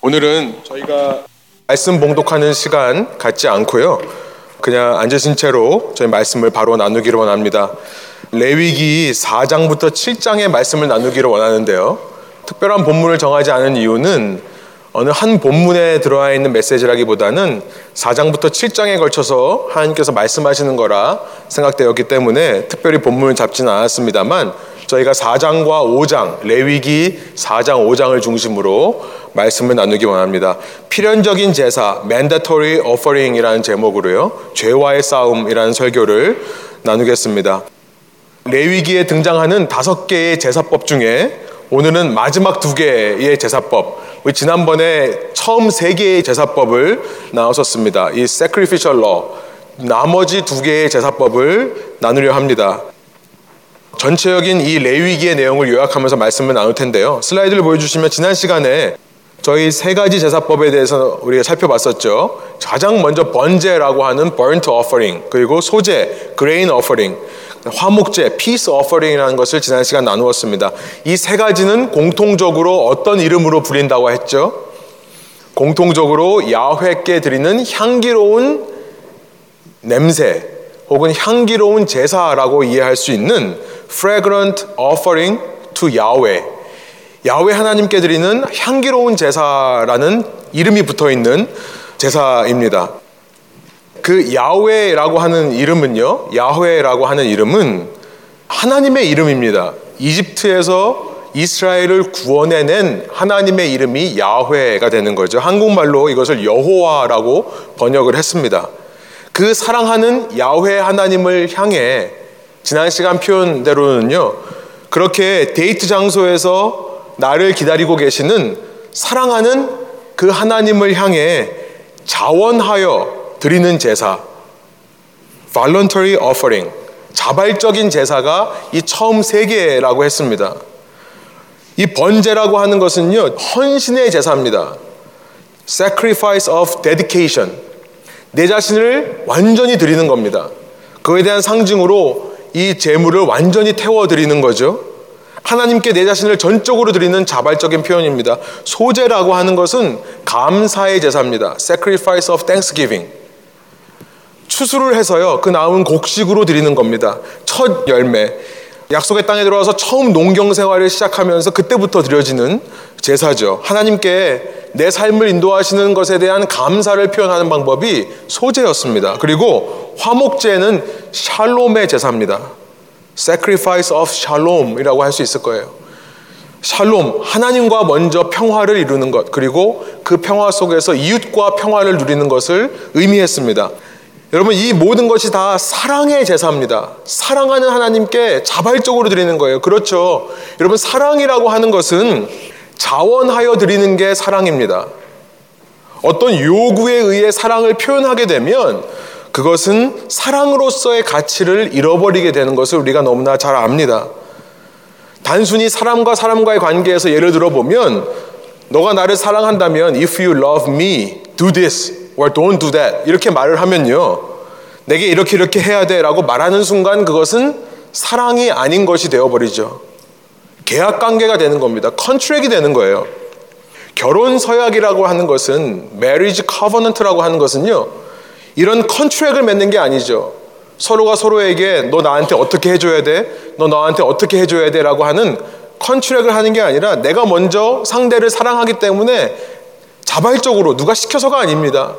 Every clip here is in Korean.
오늘은 저희가 말씀 봉독하는 시간 갖지 않고요. 그냥 앉으신 채로 저희 말씀을 바로 나누기를 원합니다. 레위기 4장부터 7장의 말씀을 나누기를 원하는데요. 특별한 본문을 정하지 않은 이유는 어느 한 본문에 들어와 있는 메시지라기보다는 4장부터 7장에 걸쳐서 하나님께서 말씀하시는 거라 생각되었기 때문에 특별히 본문을 잡지는 않았습니다만 저희가 4장과 5장, 레위기 4장, 5장을 중심으로 말씀을 나누기 원합니다. 필연적인 제사, mandatory offering이라는 제목으로요. 죄와의 싸움이라는 설교를 나누겠습니다. 레위기에 등장하는 다섯 개의 제사법 중에 오늘은 마지막 두 개의 제사법, 우리 지난번에 처음 세 개의 제사법을 나눴었습니다. 이 sacrificial law, 나머지 두 개의 제사법을 나누려 합니다. 전체적인 이 레위기의 내용을 요약하면서 말씀을 나눌 텐데요. 슬라이드를 보여주시면 지난 시간에 저희 세 가지 제사법에 대해서 우리가 살펴봤었죠. 가장 먼저 번제라고 하는 burnt offering, 그리고 소제, grain offering, 화목제, peace offering이라는 것을 지난 시간 나누었습니다. 이 세 가지는 공통적으로 어떤 이름으로 불린다고 했죠? 공통적으로 야훼께 드리는 향기로운 냄새 혹은 향기로운 제사라고 이해할 수 있는 fragrant offering to Yahweh. 야훼 하나님께 드리는 향기로운 제사라는 이름이 붙어 있는 제사입니다. 그 야훼라고 하는 이름은요. 야훼라고 하는 이름은 하나님의 이름입니다. 이집트에서 이스라엘을 구원해낸 하나님의 이름이 야훼가 되는 거죠. 한국말로 이것을 여호와라고 번역을 했습니다. 그 사랑하는 야훼 하나님을 향해 지난 시간 표현대로는요. 그렇게 데이트 장소에서 나를 기다리고 계시는 사랑하는 그 하나님을 향해 자원하여 드리는 제사 voluntary offering 자발적인 제사가 이 처음 세 개라고 했습니다. 이 번제라고 하는 것은요, 헌신의 제사입니다. sacrifice of dedication. 내 자신을 완전히 드리는 겁니다. 그에 대한 상징으로 이 제물을 완전히 태워 드리는 거죠. 하나님께 내 자신을 전적으로 드리는 자발적인 표현입니다. 소제라고 하는 것은 감사의 제사입니다. sacrifice of thanksgiving. 추수를 해서요, 그 나온 곡식으로 드리는 겁니다. 첫 열매. 약속의 땅에 들어와서 처음 농경 생활을 시작하면서 그때부터 드려지는 제사죠. 하나님께 내 삶을 인도하시는 것에 대한 감사를 표현하는 방법이 소제였습니다. 그리고 화목제는 샬롬의 제사입니다. sacrifice of shalom이라고 할 수 있을 거예요. 샬롬, 하나님과 먼저 평화를 이루는 것, 그리고 그 평화 속에서 이웃과 평화를 누리는 것을 의미했습니다. 여러분, 이 모든 것이 다 사랑의 제사입니다. 사랑하는 하나님께 자발적으로 드리는 거예요. 그렇죠. 여러분, 사랑이라고 하는 것은 자원하여 드리는 게 사랑입니다. 어떤 요구에 의해 사랑을 표현하게 되면 그것은 사랑으로서의 가치를 잃어버리게 되는 것을 우리가 너무나 잘 압니다. 단순히 사람과 사람과의 관계에서 예를 들어 보면 너가 나를 사랑한다면 if you love me, do this or don't do that 이렇게 말을 하면요. 내게 이렇게 이렇게 해야 돼라고 말하는 순간 그것은 사랑이 아닌 것이 되어 버리죠. 계약 관계가 되는 겁니다. 컨트랙이 되는 거예요. 결혼 서약이라고 하는 것은 marriage covenant라고 하는 것은요. 이런 컨트랙을 맺는 게 아니죠. 서로가 서로에게 너 나한테 어떻게 해줘야 돼? 너 나한테 어떻게 해줘야 돼? 라고 하는 컨트랙을 하는 게 아니라 내가 먼저 상대를 사랑하기 때문에 자발적으로 누가 시켜서가 아닙니다.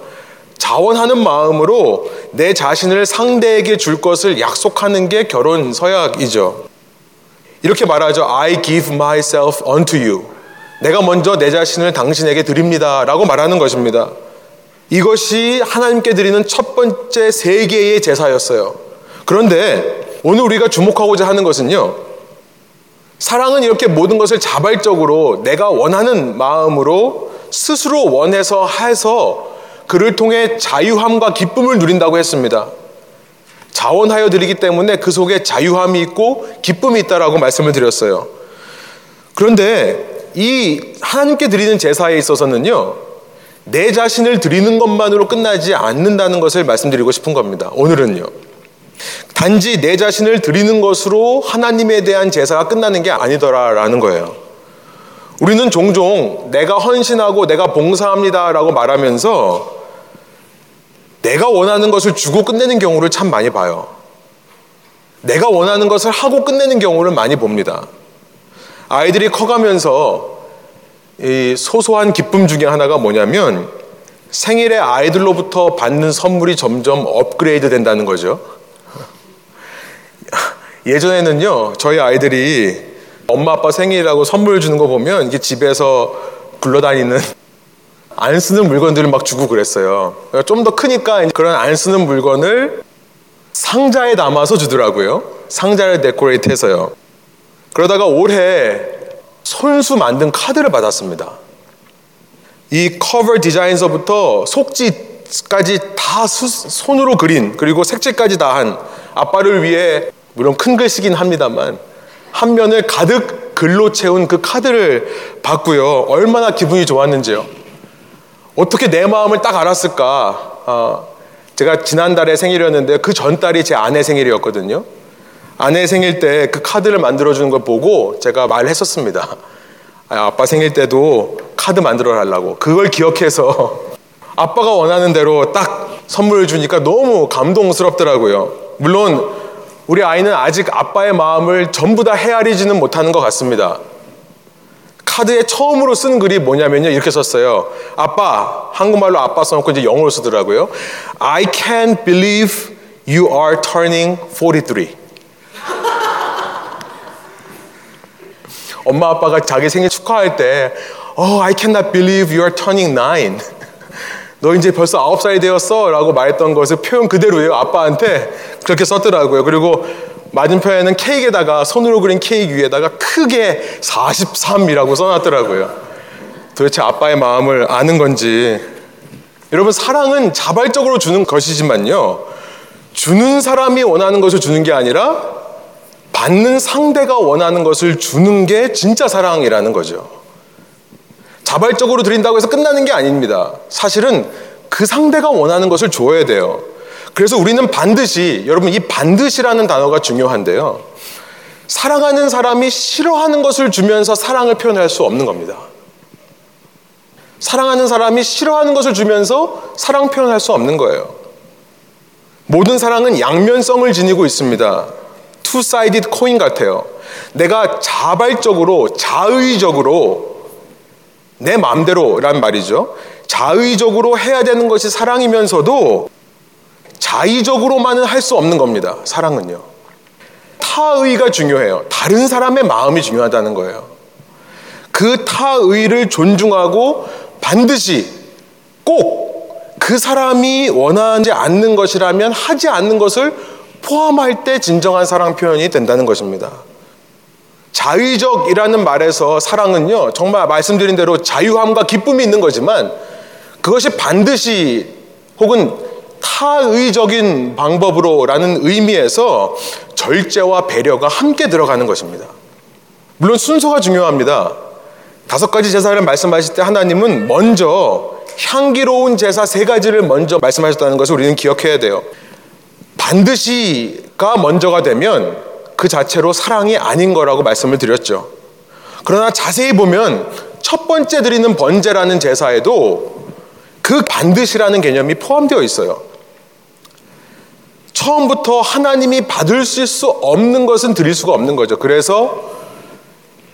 자원하는 마음으로 내 자신을 상대에게 줄 것을 약속하는 게 결혼 서약이죠. 이렇게 말하죠. I give myself unto you. 내가 먼저 내 자신을 당신에게 드립니다. 라고 말하는 것입니다. 이것이 하나님께 드리는 첫 번째 세 개의 제사였어요. 그런데 오늘 우리가 주목하고자 하는 것은요. 사랑은 이렇게 모든 것을 자발적으로 내가 원하는 마음으로 스스로 원해서 해서 그를 통해 자유함과 기쁨을 누린다고 했습니다. 자원하여 드리기 때문에 그 속에 자유함이 있고 기쁨이 있다라고 말씀을 드렸어요. 그런데 이 하나님께 드리는 제사에 있어서는요, 내 자신을 드리는 것만으로 끝나지 않는다는 것을 말씀드리고 싶은 겁니다. 오늘은요. 단지 내 자신을 드리는 것으로 하나님에 대한 제사가 끝나는 게 아니더라라는 거예요. 우리는 종종 내가 헌신하고 내가 봉사합니다라고 말하면서 내가 원하는 것을 주고 끝내는 경우를 참 많이 봐요. 내가 원하는 것을 하고 끝내는 경우를 많이 봅니다. 아이들이 커가면서 이 소소한 기쁨 중에 하나가 뭐냐면 생일에 아이들로부터 받는 선물이 점점 업그레이드 된다는 거죠. 예전에는요, 저희 아이들이 엄마 아빠 생일이라고 선물 주는 거 보면 이게 집에서 굴러다니는 안 쓰는 물건들을 막 주고 그랬어요. 좀더 크니까 그런 안 쓰는 물건을 상자에 담아서 주더라고요. 상자를 데코레이트 해서요. 그러다가 올해 손수 만든 카드를 받았습니다. 이 커버 디자인서부터 속지까지 다 수, 손으로 그린 그리고 색칠까지 다 한 아빠를 위해 물론 큰 글씨긴 합니다만 한 면을 가득 글로 채운 그 카드를 받고요. 얼마나 기분이 좋았는지요. 어떻게 내 마음을 딱 알았을까? 어, 제가 지난달에 생일이었는데 그 전달이 제 아내 생일이었거든요. 아내 생일 때 그 카드를 만들어주는 걸 보고 제가 말했었습니다. 아, 아빠 생일 때도 카드 만들어 달라고. 그걸 기억해서 아빠가 원하는 대로 딱 선물을 주니까 너무 감동스럽더라고요. 물론 우리 아이는 아직 아빠의 마음을 전부 다 헤아리지는 못하는 것 같습니다. 카드에 처음으로 쓴 글이 뭐냐면요. 이렇게 썼어요. 아빠, 한국말로 아빠 써놓고 이제 영어로 쓰더라고요. I can't believe you are turning 43. 엄마 아빠가 자기 생일 축하할 때 Oh, I cannot believe you are turning 9. 너 이제 벌써 9살이 되었어 라고 말했던 것을 표현 그대로예요. 아빠한테 그렇게 썼더라고요. 그리고 맞은편에는 케이크에다가 손으로 그린 케이크 위에다가 크게 43이라고 써놨더라고요. 도대체 아빠의 마음을 아는 건지. 여러분, 사랑은 자발적으로 주는 것이지만요. 주는 사람이 원하는 것을 주는 게 아니라 받는 상대가 원하는 것을 주는 게 진짜 사랑이라는 거죠. 자발적으로 드린다고 해서 끝나는 게 아닙니다. 사실은 그 상대가 원하는 것을 줘야 돼요. 그래서 우리는 반드시, 여러분, 이 반드시라는 단어가 중요한데요. 사랑하는 사람이 싫어하는 것을 주면서 사랑을 표현할 수 없는 겁니다. 사랑하는 사람이 싫어하는 것을 주면서 사랑 표현할 수 없는 거예요. 모든 사랑은 양면성을 지니고 있습니다. two-sided coin 같아요. 내가 자발적으로, 자의적으로 내 마음대로란 말이죠. 자의적으로 해야 되는 것이 사랑이면서도 자의적으로만은 할 수 없는 겁니다. 사랑은요. 타의가 중요해요. 다른 사람의 마음이 중요하다는 거예요. 그 타의를 존중하고 반드시 꼭 그 사람이 원하지 않는 것이라면 하지 않는 것을 포함할 때 진정한 사랑 표현이 된다는 것입니다. 자의적이라는 말에서 사랑은요, 정말 말씀드린 대로 자유함과 기쁨이 있는 거지만 그것이 반드시 혹은 타의적인 방법으로라는 의미에서 절제와 배려가 함께 들어가는 것입니다. 물론 순서가 중요합니다. 다섯 가지 제사를 말씀하실 때 하나님은 먼저 향기로운 제사 세 가지를 먼저 말씀하셨다는 것을 우리는 기억해야 돼요. 반드시가 먼저가 되면 그 자체로 사랑이 아닌 거라고 말씀을 드렸죠. 그러나 자세히 보면 첫 번째 드리는 번제라는 제사에도 그 반드시라는 개념이 포함되어 있어요. 처음부터 하나님이 받을 수 없는 것은 드릴 수가 없는 거죠. 그래서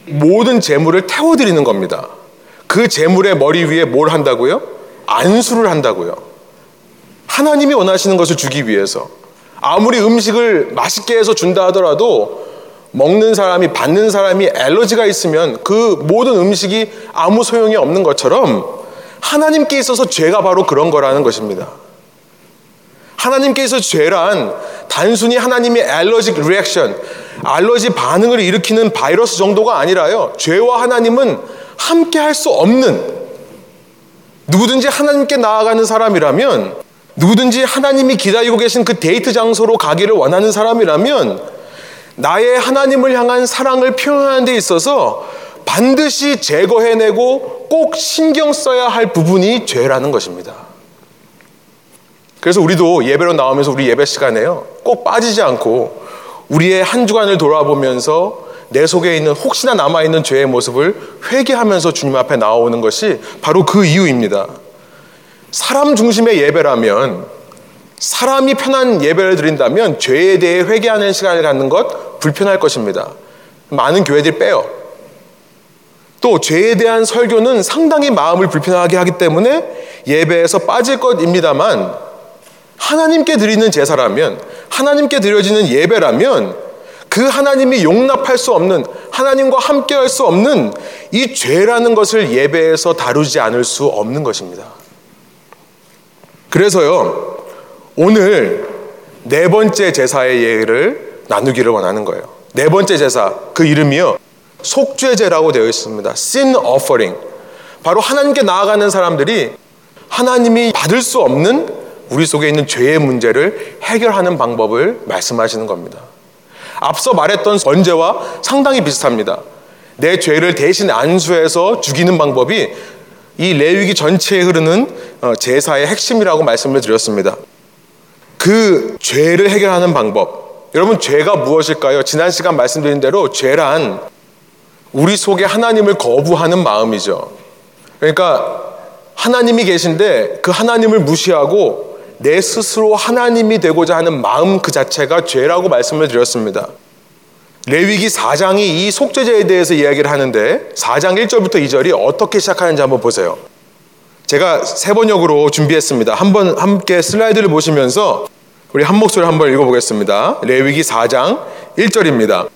모든 재물을 태워 드리는 겁니다. 그 재물의 머리 위에 뭘 한다고요? 안수를 한다고요. 하나님이 원하시는 것을 주기 위해서. 아무리 음식을 맛있게 해서 준다 하더라도 먹는 사람이, 받는 사람이 알러지가 있으면 그 모든 음식이 아무 소용이 없는 것처럼 하나님께 있어서 죄가 바로 그런 거라는 것입니다. 하나님께서 죄란 단순히 하나님의 allergic reaction, 알러지 반응을 일으키는 바이러스 정도가 아니라요. 죄와 하나님은 함께 할 수 없는 누구든지 하나님께 나아가는 사람이라면 누구든지 하나님이 기다리고 계신 그 데이트 장소로 가기를 원하는 사람이라면 나의 하나님을 향한 사랑을 표현하는 데 있어서 반드시 제거해내고 꼭 신경 써야 할 부분이 죄라는 것입니다. 그래서 우리도 예배로 나오면서 우리 예배 시간에요. 꼭 빠지지 않고 우리의 한 주간을 돌아보면서 내 속에 있는 혹시나 남아있는 죄의 모습을 회개하면서 주님 앞에 나오는 것이 바로 그 이유입니다. 사람 중심의 예배라면 사람이 편한 예배를 드린다면 죄에 대해 회개하는 시간을 갖는 것 불편할 것입니다. 많은 교회들이 빼요. 또 죄에 대한 설교는 상당히 마음을 불편하게 하기 때문에 예배에서 빠질 것입니다만 하나님께 드리는 제사라면 하나님께 드려지는 예배라면 그 하나님이 용납할 수 없는 하나님과 함께 할 수 없는 이 죄라는 것을 예배에서 다루지 않을 수 없는 것입니다. 그래서요, 오늘 네 번째 제사의 예를 나누기를 원하는 거예요. 네 번째 제사, 그 이름이요, 속죄제라고 되어 있습니다. sin offering. 바로 하나님께 나아가는 사람들이 하나님이 받을 수 없는 우리 속에 있는 죄의 문제를 해결하는 방법을 말씀하시는 겁니다. 앞서 말했던 번제와 상당히 비슷합니다. 내 죄를 대신 안수해서 죽이는 방법이 이 레위기 전체에 흐르는 어, 제사의 핵심이라고 말씀을 드렸습니다. 그 죄를 해결하는 방법. 여러분, 죄가 무엇일까요? 지난 시간 말씀드린 대로 죄란 우리 속에 하나님을 거부하는 마음이죠. 그러니까 하나님이 계신데 그 하나님을 무시하고 내 스스로 하나님이 되고자 하는 마음 그 자체가 죄라고 말씀을 드렸습니다. 레위기 4장이 이 속죄제에 대해서 이야기를 하는데 4장 1절부터 2절이 어떻게 시작하는지 한번 보세요. 제가 세 번역으로 준비했습니다. 한번 함께 슬라이드를 보시면서 우리 한 목소리 한번 읽어보겠습니다. 레위기 4장 1절입니다.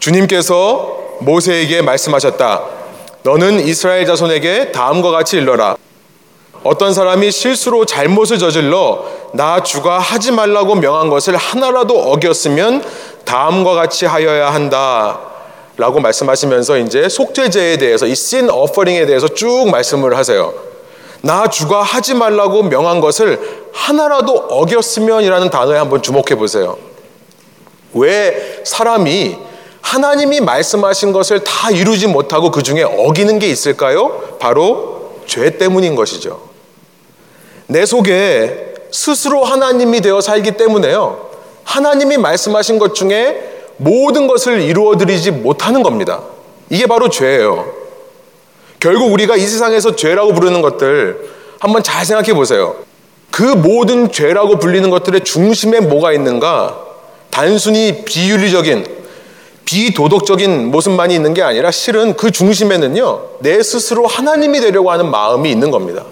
주님께서 모세에게 말씀하셨다. 너는 이스라엘 자손에게 다음과 같이 일러라. 어떤 사람이 실수로 잘못을 저질러 나 주가 하지 말라고 명한 것을 하나라도 어겼으면 다음과 같이 하여야 한다. 라고 말씀하시면서 이제 속죄제에 대해서 이씬 어퍼링에 대해서 쭉 말씀을 하세요. 나 주가 하지 말라고 명한 것을 하나라도 어겼으면이라는 단어에 한번 주목해 보세요. 왜 사람이 하나님이 말씀하신 것을 다 이루지 못하고 그 중에 어기는 게 있을까요? 바로 죄 때문인 것이죠. 내 속에 스스로 하나님이 되어 살기 때문에요. 하나님이 말씀하신 것 중에 모든 것을 이루어 드리지 못하는 겁니다. 이게 바로 죄예요. 결국 우리가 이 세상에서 죄라고 부르는 것들 한번 잘 생각해 보세요. 그 모든 죄라고 불리는 것들의 중심에 뭐가 있는가? 단순히 비윤리적인, 비도덕적인 모습만이 있는 게 아니라 실은 그 중심에는요, 내 스스로 하나님이 되려고 하는 마음이 있는 겁니다.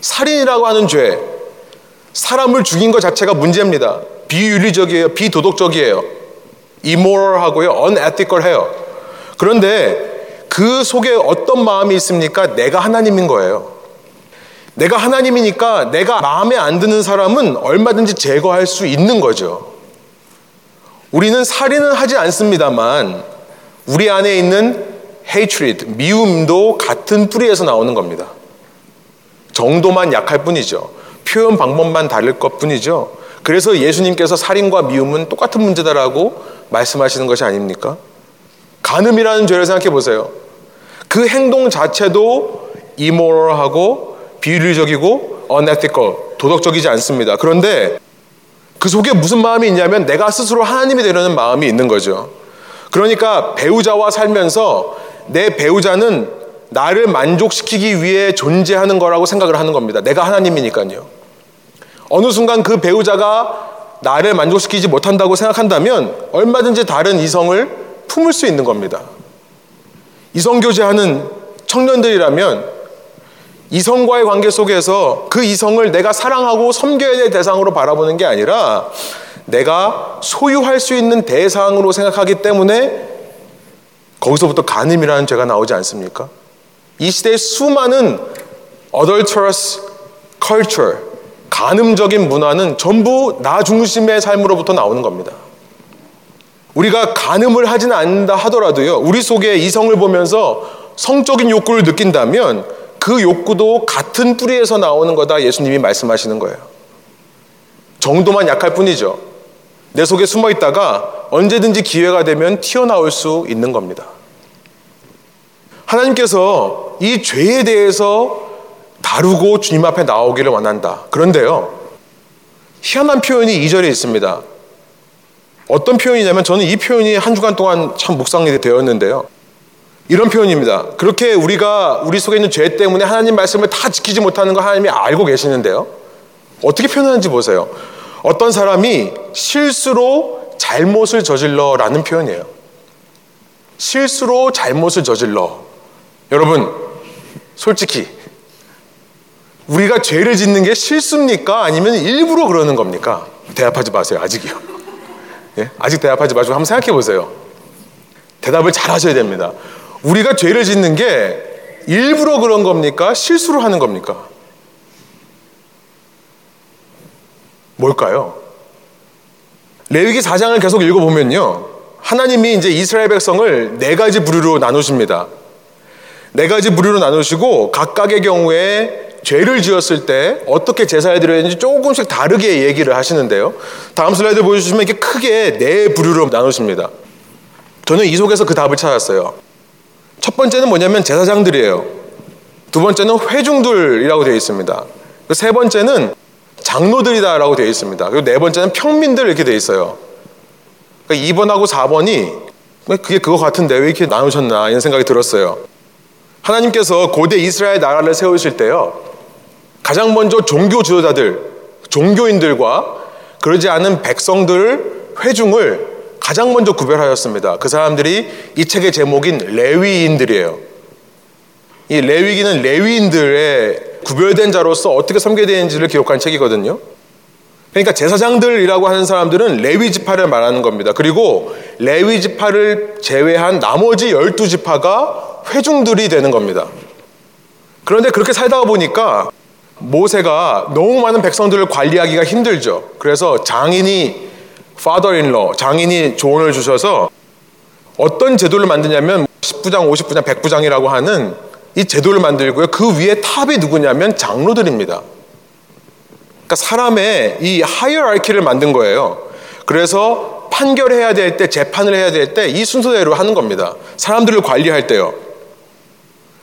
살인이라고 하는 죄, 사람을 죽인 것 자체가 문제입니다. 비윤리적이에요. 비도덕적이에요. imoral하고요. unethical해요. 그런데 그 속에 어떤 마음이 있습니까? 내가 하나님인 거예요. 내가 하나님이니까 내가 마음에 안 드는 사람은 얼마든지 제거할 수 있는 거죠. 우리는 살인은 하지 않습니다만 우리 안에 있는 hatred, 미움도 같은 뿌리에서 나오는 겁니다. 정도만 약할 뿐이죠. 표현 방법만 다를 것 뿐이죠. 그래서 예수님께서 살인과 미움은 똑같은 문제다라고 말씀하시는 것이 아닙니까? 간음이라는 죄를 생각해 보세요. 그 행동 자체도 이모럴하고 비윤리적이고 unethical, 도덕적이지 않습니다. 그런데 그 속에 무슨 마음이 있냐면 내가 스스로 하나님이 되려는 마음이 있는 거죠. 그러니까 배우자와 살면서 내 배우자는 나를 만족시키기 위해 존재하는 거라고 생각을 하는 겁니다. 내가 하나님이니까요. 어느 순간 그 배우자가 나를 만족시키지 못한다고 생각한다면 얼마든지 다른 이성을 품을 수 있는 겁니다. 이성교제하는 청년들이라면 이성과의 관계 속에서 그 이성을 내가 사랑하고 섬겨야 될 대상으로 바라보는 게 아니라 내가 소유할 수 있는 대상으로 생각하기 때문에 거기서부터 간음이라는 죄가 나오지 않습니까? 이 시대의 수많은 adulterous culture, 간음적인 문화는 전부 나 중심의 삶으로부터 나오는 겁니다. 우리가 간음을 하지는 않는다 하더라도요, 우리 속에 이성을 보면서 성적인 욕구를 느낀다면 그 욕구도 같은 뿌리에서 나오는 거다 예수님이 말씀하시는 거예요. 정도만 약할 뿐이죠. 내 속에 숨어 있다가 언제든지 기회가 되면 튀어나올 수 있는 겁니다. 하나님께서 이 죄에 대해서 다루고 주님 앞에 나오기를 원한다. 그런데요, 희한한 표현이 2절에 있습니다. 어떤 표현이냐면 저는 이 표현이 한 주간 동안 참 묵상이 되었는데요. 이런 표현입니다. 그렇게 우리가 우리 속에 있는 죄 때문에 하나님 말씀을 다 지키지 못하는 거 하나님이 알고 계시는데요. 어떻게 표현하는지 보세요. 어떤 사람이 실수로 잘못을 저질러라는 표현이에요. 실수로 잘못을 저질러. 여러분, 솔직히 우리가 죄를 짓는 게 실수입니까? 아니면 일부러 그러는 겁니까? 대답하지 마세요. 아직이요. 예? 아직 대답하지 마시고 한번 생각해 보세요. 대답을 잘 하셔야 됩니다. 우리가 죄를 짓는 게 일부러 그런 겁니까? 실수로 하는 겁니까? 뭘까요? 레위기 4장을 계속 읽어보면요. 하나님이 이제 이스라엘 백성을 네 가지 부류로 나누십니다. 네 가지 부류로 나누시고 각각의 경우에 죄를 지었을 때 어떻게 제사를 드려야 되는지 조금씩 다르게 얘기를 하시는데요. 다음 슬라이드 보여주시면 이렇게 크게 네 부류로 나누십니다. 저는 이 속에서 그 답을 찾았어요. 첫 번째는 뭐냐면 제사장들이에요. 두 번째는 회중들이라고 되어 있습니다. 세 번째는 장로들이다라고 되어 있습니다. 그리고 네 번째는 평민들 이렇게 되어 있어요. 그러니까 2번하고 4번이 그게 그거 같은데 왜 이렇게 나누셨나 이런 생각이 들었어요. 하나님께서 고대 이스라엘 나라를 세우실 때요. 가장 먼저 종교 지도자들, 종교인들과 그러지 않은 백성들 회중을 가장 먼저 구별하였습니다. 그 사람들이 이 책의 제목인 레위인들이에요. 이 레위기는 레위인들의 구별된 자로서 어떻게 섬겨야 되는지를 기록한 책이거든요. 그러니까 제사장들이라고 하는 사람들은 레위 지파를 말하는 겁니다. 그리고 레위 지파를 제외한 나머지 열두 지파가 회중들이 되는 겁니다. 그런데 그렇게 살다 보니까 모세가 너무 많은 백성들을 관리하기가 힘들죠. 그래서 장인이 father-in-law, 장인이 조언을 주셔서 어떤 제도를 만드냐면 10부장, 50부장, 100부장이라고 하는 이 제도를 만들고요. 그 위에 탑이 누구냐면 장로들입니다. 그러니까 사람의 이 하이어알키를 만든 거예요. 그래서 판결해야 될 때, 재판을 해야 될 때 이 순서대로 하는 겁니다. 사람들을 관리할 때요.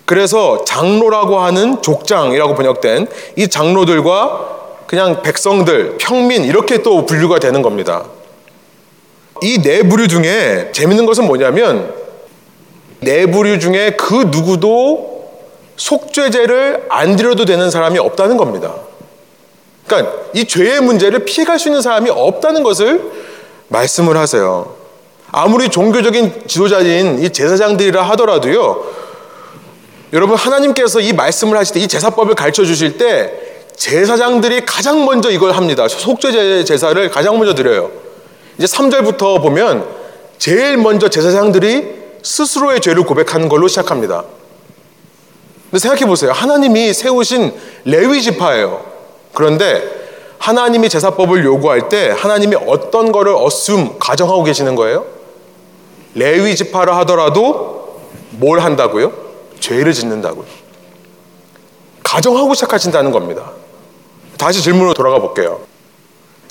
그래서 장로라고 하는 족장이라고 번역된 이 장로들과 그냥 백성들, 평민 이렇게 또 분류가 되는 겁니다. 이 네 부류 중에 재밌는 것은 뭐냐면 네 부류 중에 그 누구도 속죄제를 안 드려도 되는 사람이 없다는 겁니다. 그러니까 이 죄의 문제를 피해갈 수 있는 사람이 없다는 것을 말씀을 하세요. 아무리 종교적인 지도자인 이 제사장들이라 하더라도요. 여러분 하나님께서 이 말씀을 하실 때 이 제사법을 가르쳐 주실 때 제사장들이 가장 먼저 이걸 합니다. 속죄제 제사를 가장 먼저 드려요. 이제 3절부터 보면 제일 먼저 제사장들이 스스로의 죄를 고백하는 걸로 시작합니다. 근데 생각해 보세요. 하나님이 세우신 레위 지파예요. 그런데 하나님이 제사법을 요구할 때 하나님이 어떤 거를 어숨 가정하고 계시는 거예요? 레위 지파라 하더라도 뭘 한다고요? 죄를 짓는다고요. 가정하고 시작하신다는 겁니다. 다시 질문으로 돌아가 볼게요.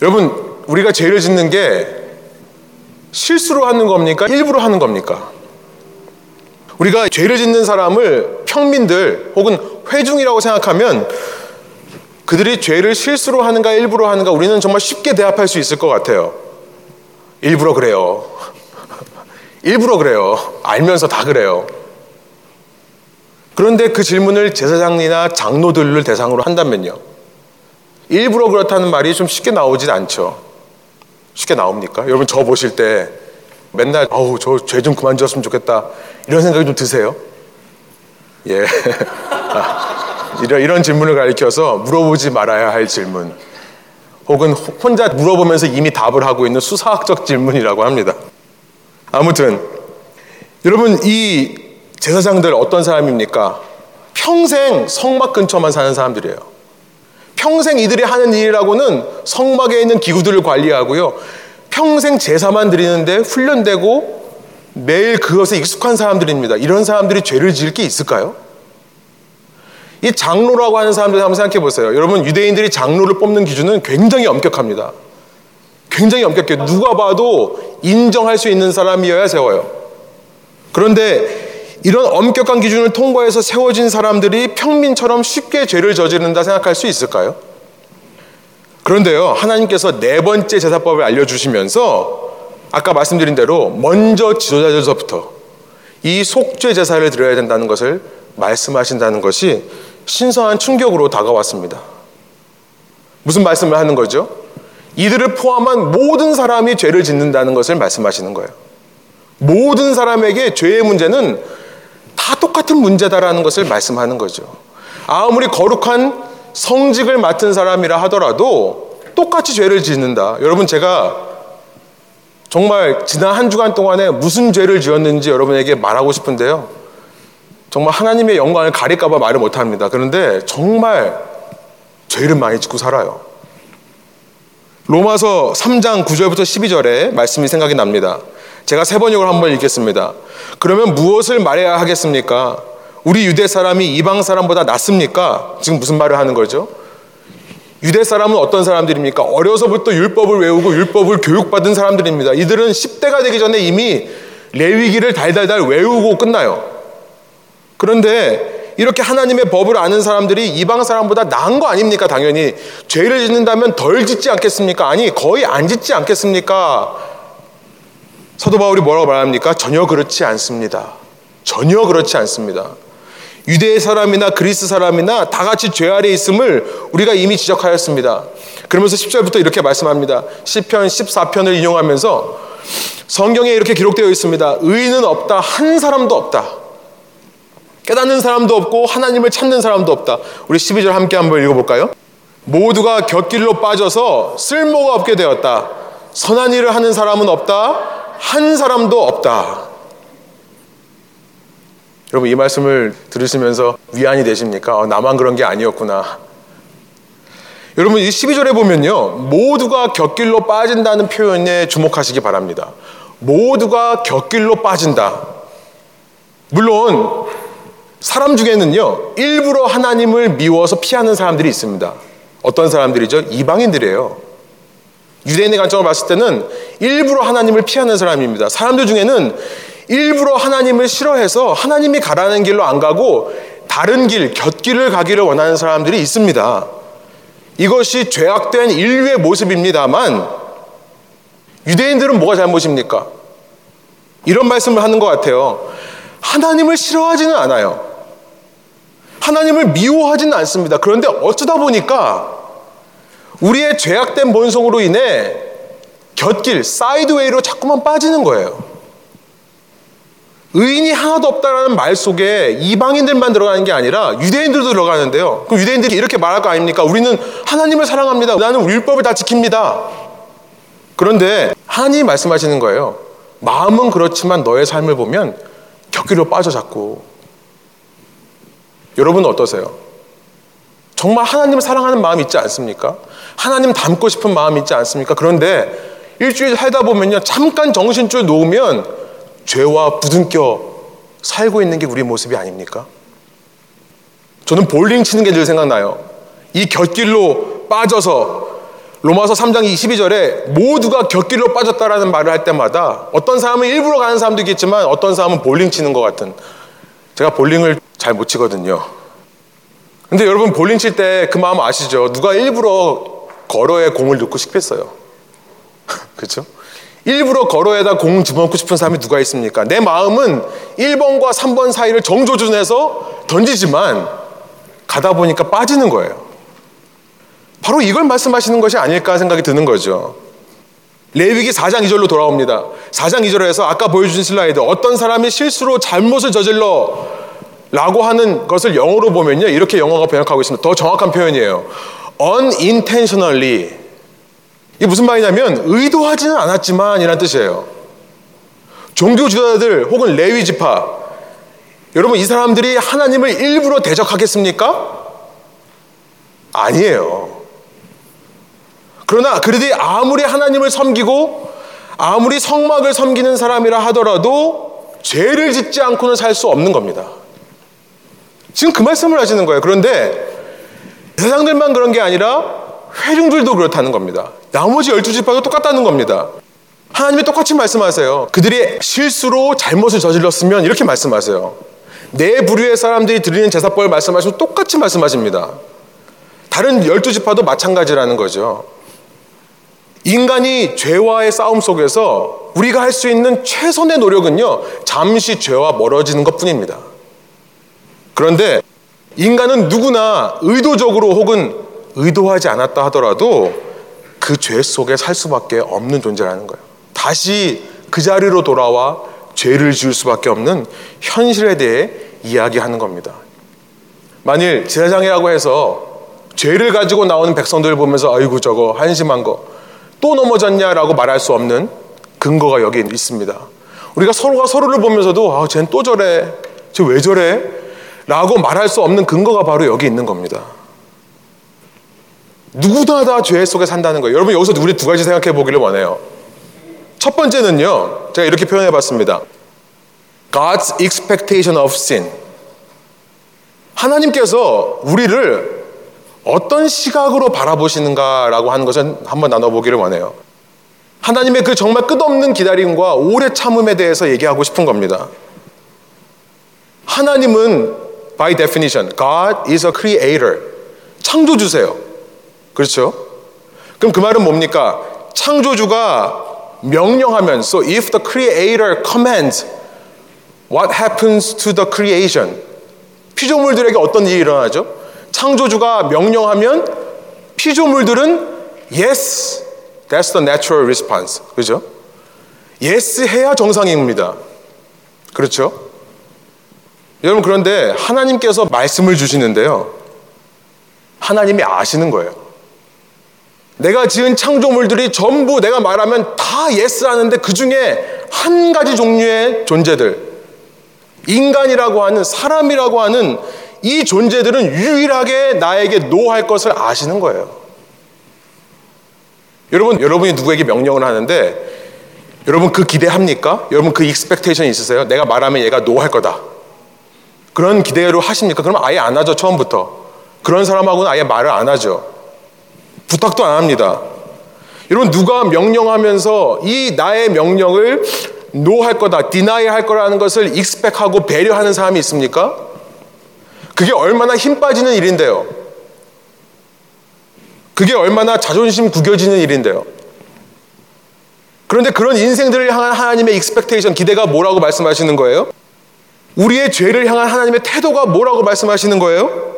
여러분, 우리가 죄를 짓는 게 실수로 하는 겁니까? 일부러 하는 겁니까? 우리가 죄를 짓는 사람을 평민들 혹은 회중이라고 생각하면 그들이 죄를 실수로 하는가 일부러 하는가 우리는 정말 쉽게 대답할 수 있을 것 같아요. 일부러 그래요. 일부러 그래요. 알면서 다 그래요. 그런데 그 질문을 제사장이나 장로들을 대상으로 한다면요. 일부러 그렇다는 말이 좀 쉽게 나오진 않죠. 쉽게 나옵니까? 여러분 저 보실 때 맨날 아우 저 죄 좀 그만 지었으면 좋겠다 이런 생각이 좀 드세요? 예. 아, 이런, 이런 질문을 가리켜서 물어보지 말아야 할 질문 혹은 혼자 물어보면서 이미 답을 하고 있는 수사학적 질문이라고 합니다. 아무튼 여러분 이 제사장들 어떤 사람입니까? 평생 성막 근처만 사는 사람들이에요. 평생 이들이 하는 일이라고는 성막에 있는 기구들을 관리하고요. 평생 제사만 드리는데 훈련되고 매일 그것에 익숙한 사람들입니다. 이런 사람들이 죄를 지을 게 있을까요? 이 장로라고 하는 사람들 한번 생각해 보세요. 여러분, 유대인들이 장로를 뽑는 기준은 굉장히 엄격합니다. 굉장히 엄격해요. 누가 봐도 인정할 수 있는 사람이어야 세워요. 그런데 이런 엄격한 기준을 통과해서 세워진 사람들이 평민처럼 쉽게 죄를 저지른다 생각할 수 있을까요? 그런데요, 하나님께서 네 번째 제사법을 알려주시면서 아까 말씀드린 대로 먼저 지도자들서부터 이 속죄 제사를 드려야 된다는 것을 말씀하신다는 것이 신선한 충격으로 다가왔습니다. 무슨 말씀을 하는 거죠? 이들을 포함한 모든 사람이 죄를 짓는다는 것을 말씀하시는 거예요. 모든 사람에게 죄의 문제는 다 똑같은 문제다라는 것을 말씀하는 거죠. 아무리 거룩한 성직을 맡은 사람이라 하더라도 똑같이 죄를 짓는다. 여러분 제가 정말 지난 한 주간 동안에 무슨 죄를 지었는지 여러분에게 말하고 싶은데요. 정말 하나님의 영광을 가릴까봐 말을 못합니다. 그런데 정말 죄를 많이 짓고 살아요. 로마서 3장 9절부터 12절에 말씀이 생각이 납니다. 제가 세 번역을 한번 읽겠습니다. 그러면 무엇을 말해야 하겠습니까? 우리 유대 사람이 이방 사람보다 낫습니까? 지금 무슨 말을 하는 거죠? 유대 사람은 어떤 사람들입니까? 어려서부터 율법을 외우고 율법을 교육받은 사람들입니다. 이들은 10대가 되기 전에 이미 레위기를 달달달 외우고 끝나요. 그런데 이렇게 하나님의 법을 아는 사람들이 이방 사람보다 나은 거 아닙니까? 당연히 죄를 짓는다면 덜 짓지 않겠습니까? 아니 거의 안 짓지 않겠습니까? 사도 바울이 뭐라고 말합니까? 전혀 그렇지 않습니다. 전혀 그렇지 않습니다. 유대 사람이나 그리스 사람이나 다 같이 죄 아래 있음을 우리가 이미 지적하였습니다. 그러면서 10절부터 이렇게 말씀합니다. 시편 14편을 인용하면서 성경에 이렇게 기록되어 있습니다. 의인은 없다. 한 사람도 없다. 깨닫는 사람도 없고 하나님을 찾는 사람도 없다. 우리 12절 함께 한번 읽어볼까요? 모두가 곁길로 빠져서 쓸모가 없게 되었다. 선한 일을 하는 사람은 없다. 한 사람도 없다. 여러분 이 말씀을 들으시면서 위안이 되십니까? 어, 나만 그런 게 아니었구나. 여러분 이 12절에 보면요. 모두가 곁길로 빠진다는 표현에 주목하시기 바랍니다. 모두가 곁길로 빠진다. 물론 사람 중에는요. 일부러 하나님을 미워서 피하는 사람들이 있습니다. 어떤 사람들이죠? 이방인들이에요. 유대인의 관점을 봤을 때는 일부러 하나님을 피하는 사람입니다. 사람들 중에는 일부러 하나님을 싫어해서 하나님이 가라는 길로 안 가고 다른 길, 곁길을 가기를 원하는 사람들이 있습니다. 이것이 죄악된 인류의 모습입니다만 유대인들은 뭐가 잘못입니까? 이런 말씀을 하는 것 같아요. 하나님을 싫어하지는 않아요. 하나님을 미워하지는 않습니다. 그런데 어쩌다 보니까 우리의 죄악된 본성으로 인해 곁길, 사이드웨이로 자꾸만 빠지는 거예요. 의인이 하나도 없다라는 말 속에 이방인들만 들어가는 게 아니라 유대인들도 들어가는데요. 그럼 유대인들이 이렇게 말할 거 아닙니까? 우리는 하나님을 사랑합니다. 나는 율법을 다 지킵니다. 그런데 하나님이 말씀하시는 거예요. 마음은 그렇지만 너의 삶을 보면 격기로 빠져 자꾸. 여러분은 어떠세요? 정말 하나님을 사랑하는 마음 있지 않습니까? 하나님 닮고 싶은 마음 있지 않습니까? 그런데 일주일 살다 보면요. 잠깐 정신줄 놓으면 죄와 부둥켜 살고 있는 게 우리 모습이 아닙니까? 저는 볼링 치는 게 늘 생각나요. 이 곁길로 빠져서 로마서 3장 22절에 모두가 곁길로 빠졌다라는 말을 할 때마다 어떤 사람은 일부러 가는 사람도 있겠지만 어떤 사람은 볼링 치는 것 같은 제가 볼링을 잘 못 치거든요. 근데 여러분 볼링 칠 때 그 마음 아시죠? 누가 일부러 걸어에 공을 넣고 싶겠어요. 그렇죠? 일부러 걸어에다 공 집어넣고 싶은 사람이 누가 있습니까? 내 마음은 1번과 3번 사이를 정조준해서 던지지만 가다 보니까 빠지는 거예요. 바로 이걸 말씀하시는 것이 아닐까 생각이 드는 거죠. 레위기 4장 2절로 돌아옵니다. 4장 2절에서 아까 보여주신 슬라이드 어떤 사람이 실수로 잘못을 저질러 라고 하는 것을 영어로 보면요. 이렇게 영어가 번역하고 있습니다. 더 정확한 표현이에요. Unintentionally 이게 무슨 말이냐면 의도하지는 않았지만 이란 뜻이에요. 종교 주자들 혹은 레위 지파 여러분 이 사람들이 하나님을 일부러 대적하겠습니까? 아니에요. 그러나 그들이 아무리 하나님을 섬기고 아무리 성막을 섬기는 사람이라 하더라도 죄를 짓지 않고는 살 수 없는 겁니다. 지금 그 말씀을 하시는 거예요. 그런데 세상들만 그런 게 아니라 회중들도 그렇다는 겁니다. 나머지 열두 지파도 똑같다는 겁니다. 하나님이 똑같이 말씀하세요. 그들이 실수로 잘못을 저질렀으면 이렇게 말씀하세요. 내 부류의 사람들이 드리는 제사법을 말씀하시면 똑같이 말씀하십니다. 다른 열두 지파도 마찬가지라는 거죠. 인간이 죄와의 싸움 속에서 우리가 할 수 있는 최선의 노력은요, 잠시 죄와 멀어지는 것 뿐입니다. 그런데 인간은 누구나 의도적으로 혹은 의도하지 않았다 하더라도 그 죄 속에 살 수밖에 없는 존재라는 거예요. 다시 그 자리로 돌아와 죄를 지을 수밖에 없는 현실에 대해 이야기하는 겁니다. 만일 제사장이라고 해서 죄를 가지고 나오는 백성들을 보면서 아이고 저거 한심한 거 또 넘어졌냐라고 말할 수 없는 근거가 여기 있습니다. 우리가 서로가 서로를 보면서도 아, 쟤는 또 저래. 쟤 왜 저래? 라고 말할 수 없는 근거가 바로 여기 있는 겁니다. 누구나 다 죄 속에 산다는 거예요. 여러분 여기서 우리 두 가지 생각해 보기를 원해요. 첫 번째는요. 제가 이렇게 표현해 봤습니다. God's expectation of sin. 하나님께서 우리를 어떤 시각으로 바라보시는가라고 하는 것을 한번 나눠보기를 원해요. 하나님의 그 정말 끝없는 기다림과 오래 참음에 대해서 얘기하고 싶은 겁니다. 하나님은 by definition, God is a creator. 창조주세요. 그렇죠? 그럼 그 말은 뭡니까? 창조주가 명령하면 so if the creator commands what happens to the creation? 피조물들에게 어떤 일이 일어나죠? 창조주가 명령하면 피조물들은 yes, that's the natural response. 그죠? yes 해야 정상입니다. 그렇죠? 여러분 그런데 하나님께서 말씀을 주시는데요. 하나님이 아시는 거예요. 내가 지은 창조물들이 전부 내가 말하면 다 yes 하는데 그 중에 한 가지 종류의 존재들, 인간이라고 하는, 사람이라고 하는 이 존재들은 유일하게 나에게 no 할 것을 아시는 거예요. 여러분, 여러분이 누구에게 명령을 하는데 여러분 그 기대합니까? 여러분 그 expectation 있으세요? 내가 말하면 얘가 no 할 거다. 그런 기대로 하십니까? 그러면 아예 안 하죠, 처음부터. 그런 사람하고는 아예 말을 안 하죠. 부탁도 안 합니다. 여러분, 누가 명령하면서 이 나의 명령을 no 할 거다, deny 할 거라는 것을 익스펙하고 배려하는 사람이 있습니까? 그게 얼마나 힘 빠지는 일인데요. 그게 얼마나 자존심 구겨지는 일인데요. 그런데 그런 인생들을 향한 하나님의 expectation, 기대가 뭐라고 말씀하시는 거예요? 우리의 죄를 향한 하나님의 태도가 뭐라고 말씀하시는 거예요?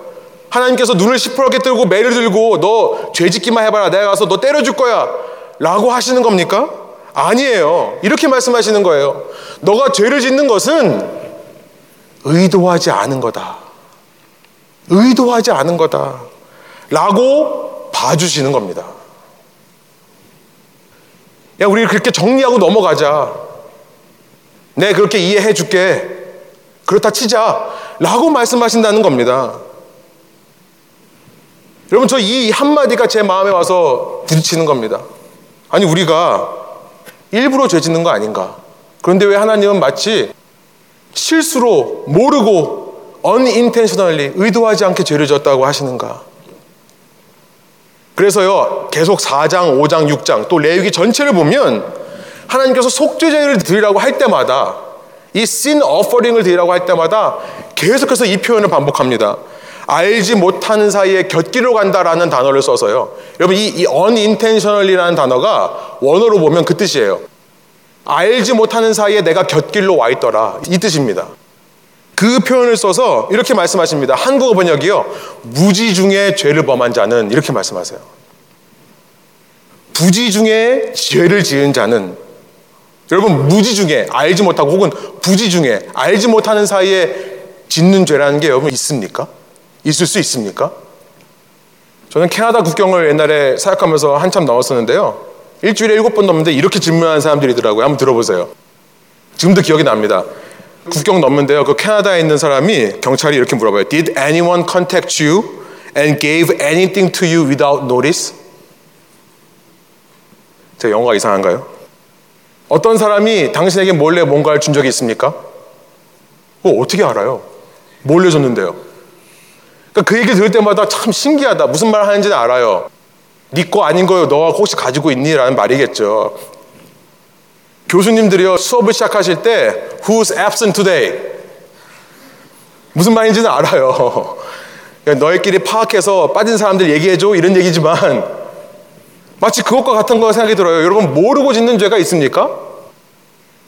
하나님께서 눈을 시퍼렇게 뜨고 매를 들고 너 죄짓기만 해봐라. 내가 가서 너 때려줄 거야. 라고 하시는 겁니까? 아니에요. 이렇게 말씀하시는 거예요. 너가 죄를 짓는 것은 의도하지 않은 거다. 의도하지 않은 거다. 라고 봐주시는 겁니다. 야, 우리 그렇게 정리하고 넘어가자. 내 그렇게 이해해 줄게. 그렇다 치자. 라고 말씀하신다는 겁니다. 여러분, 저 이 한마디가 제 마음에 와서 부딪히는 겁니다. 아니, 우리가 일부러 죄 짓는 거 아닌가? 그런데 왜 하나님은 마치 실수로, 모르고, unintentionally, 의도하지 않게 죄를 졌다고 하시는가? 그래서요, 계속 4장, 5장, 6장, 또 레위기 전체를 보면 하나님께서 속죄제를 드리라고 할 때마다 이 sin offering을 드리라고 할 때마다 계속해서 이 표현을 반복합니다. 알지 못하는 사이에 곁길로 간다라는 단어를 써서요. 여러분 이, 이 unintentionally라는 단어가 원어로 보면 그 뜻이에요. 알지 못하는 사이에 내가 곁길로 와 있더라 이 뜻입니다. 그 표현을 써서 이렇게 말씀하십니다. 한국어 번역이요. 무지 중에 죄를 범한 자는 이렇게 말씀하세요. 부지 중에 죄를 지은 자는 여러분 무지 중에 알지 못하고 혹은 부지 중에 알지 못하는 사이에 짓는 죄라는 게 여러분 있습니까? 있을 수 있습니까? 저는 캐나다 국경을 옛날에 사역하면서 한참 넘었었는데요. 일주일에 일곱 번 넘는데 이렇게 질문하는 사람들이더라고요. 한번 들어보세요. 지금도 기억이 납니다. 국경 넘는데요. 그 캐나다에 있는 사람이 경찰이 이렇게 물어봐요. Did anyone contact you and gave anything to you without notice? 제 영어가 이상한가요? 어떤 사람이 당신에게 몰래 뭔가를 준 적이 있습니까? 어, 어떻게 알아요? 몰래 줬는데요. 그러니까 그 얘기 들을 때마다 참 신기하다. 무슨 말 하는지는 알아요. 네거 아닌 거요. 너가 혹시 가지고 있니? 라는 말이겠죠. 교수님들이요 수업을 시작하실 때 Who's absent today? 무슨 말인지는 알아요. 그러니까 너희끼리 파악해서 빠진 사람들 얘기해줘 이런 얘기지만 마치 그것과 같은 거 생각이 들어요. 여러분 모르고 짓는 죄가 있습니까?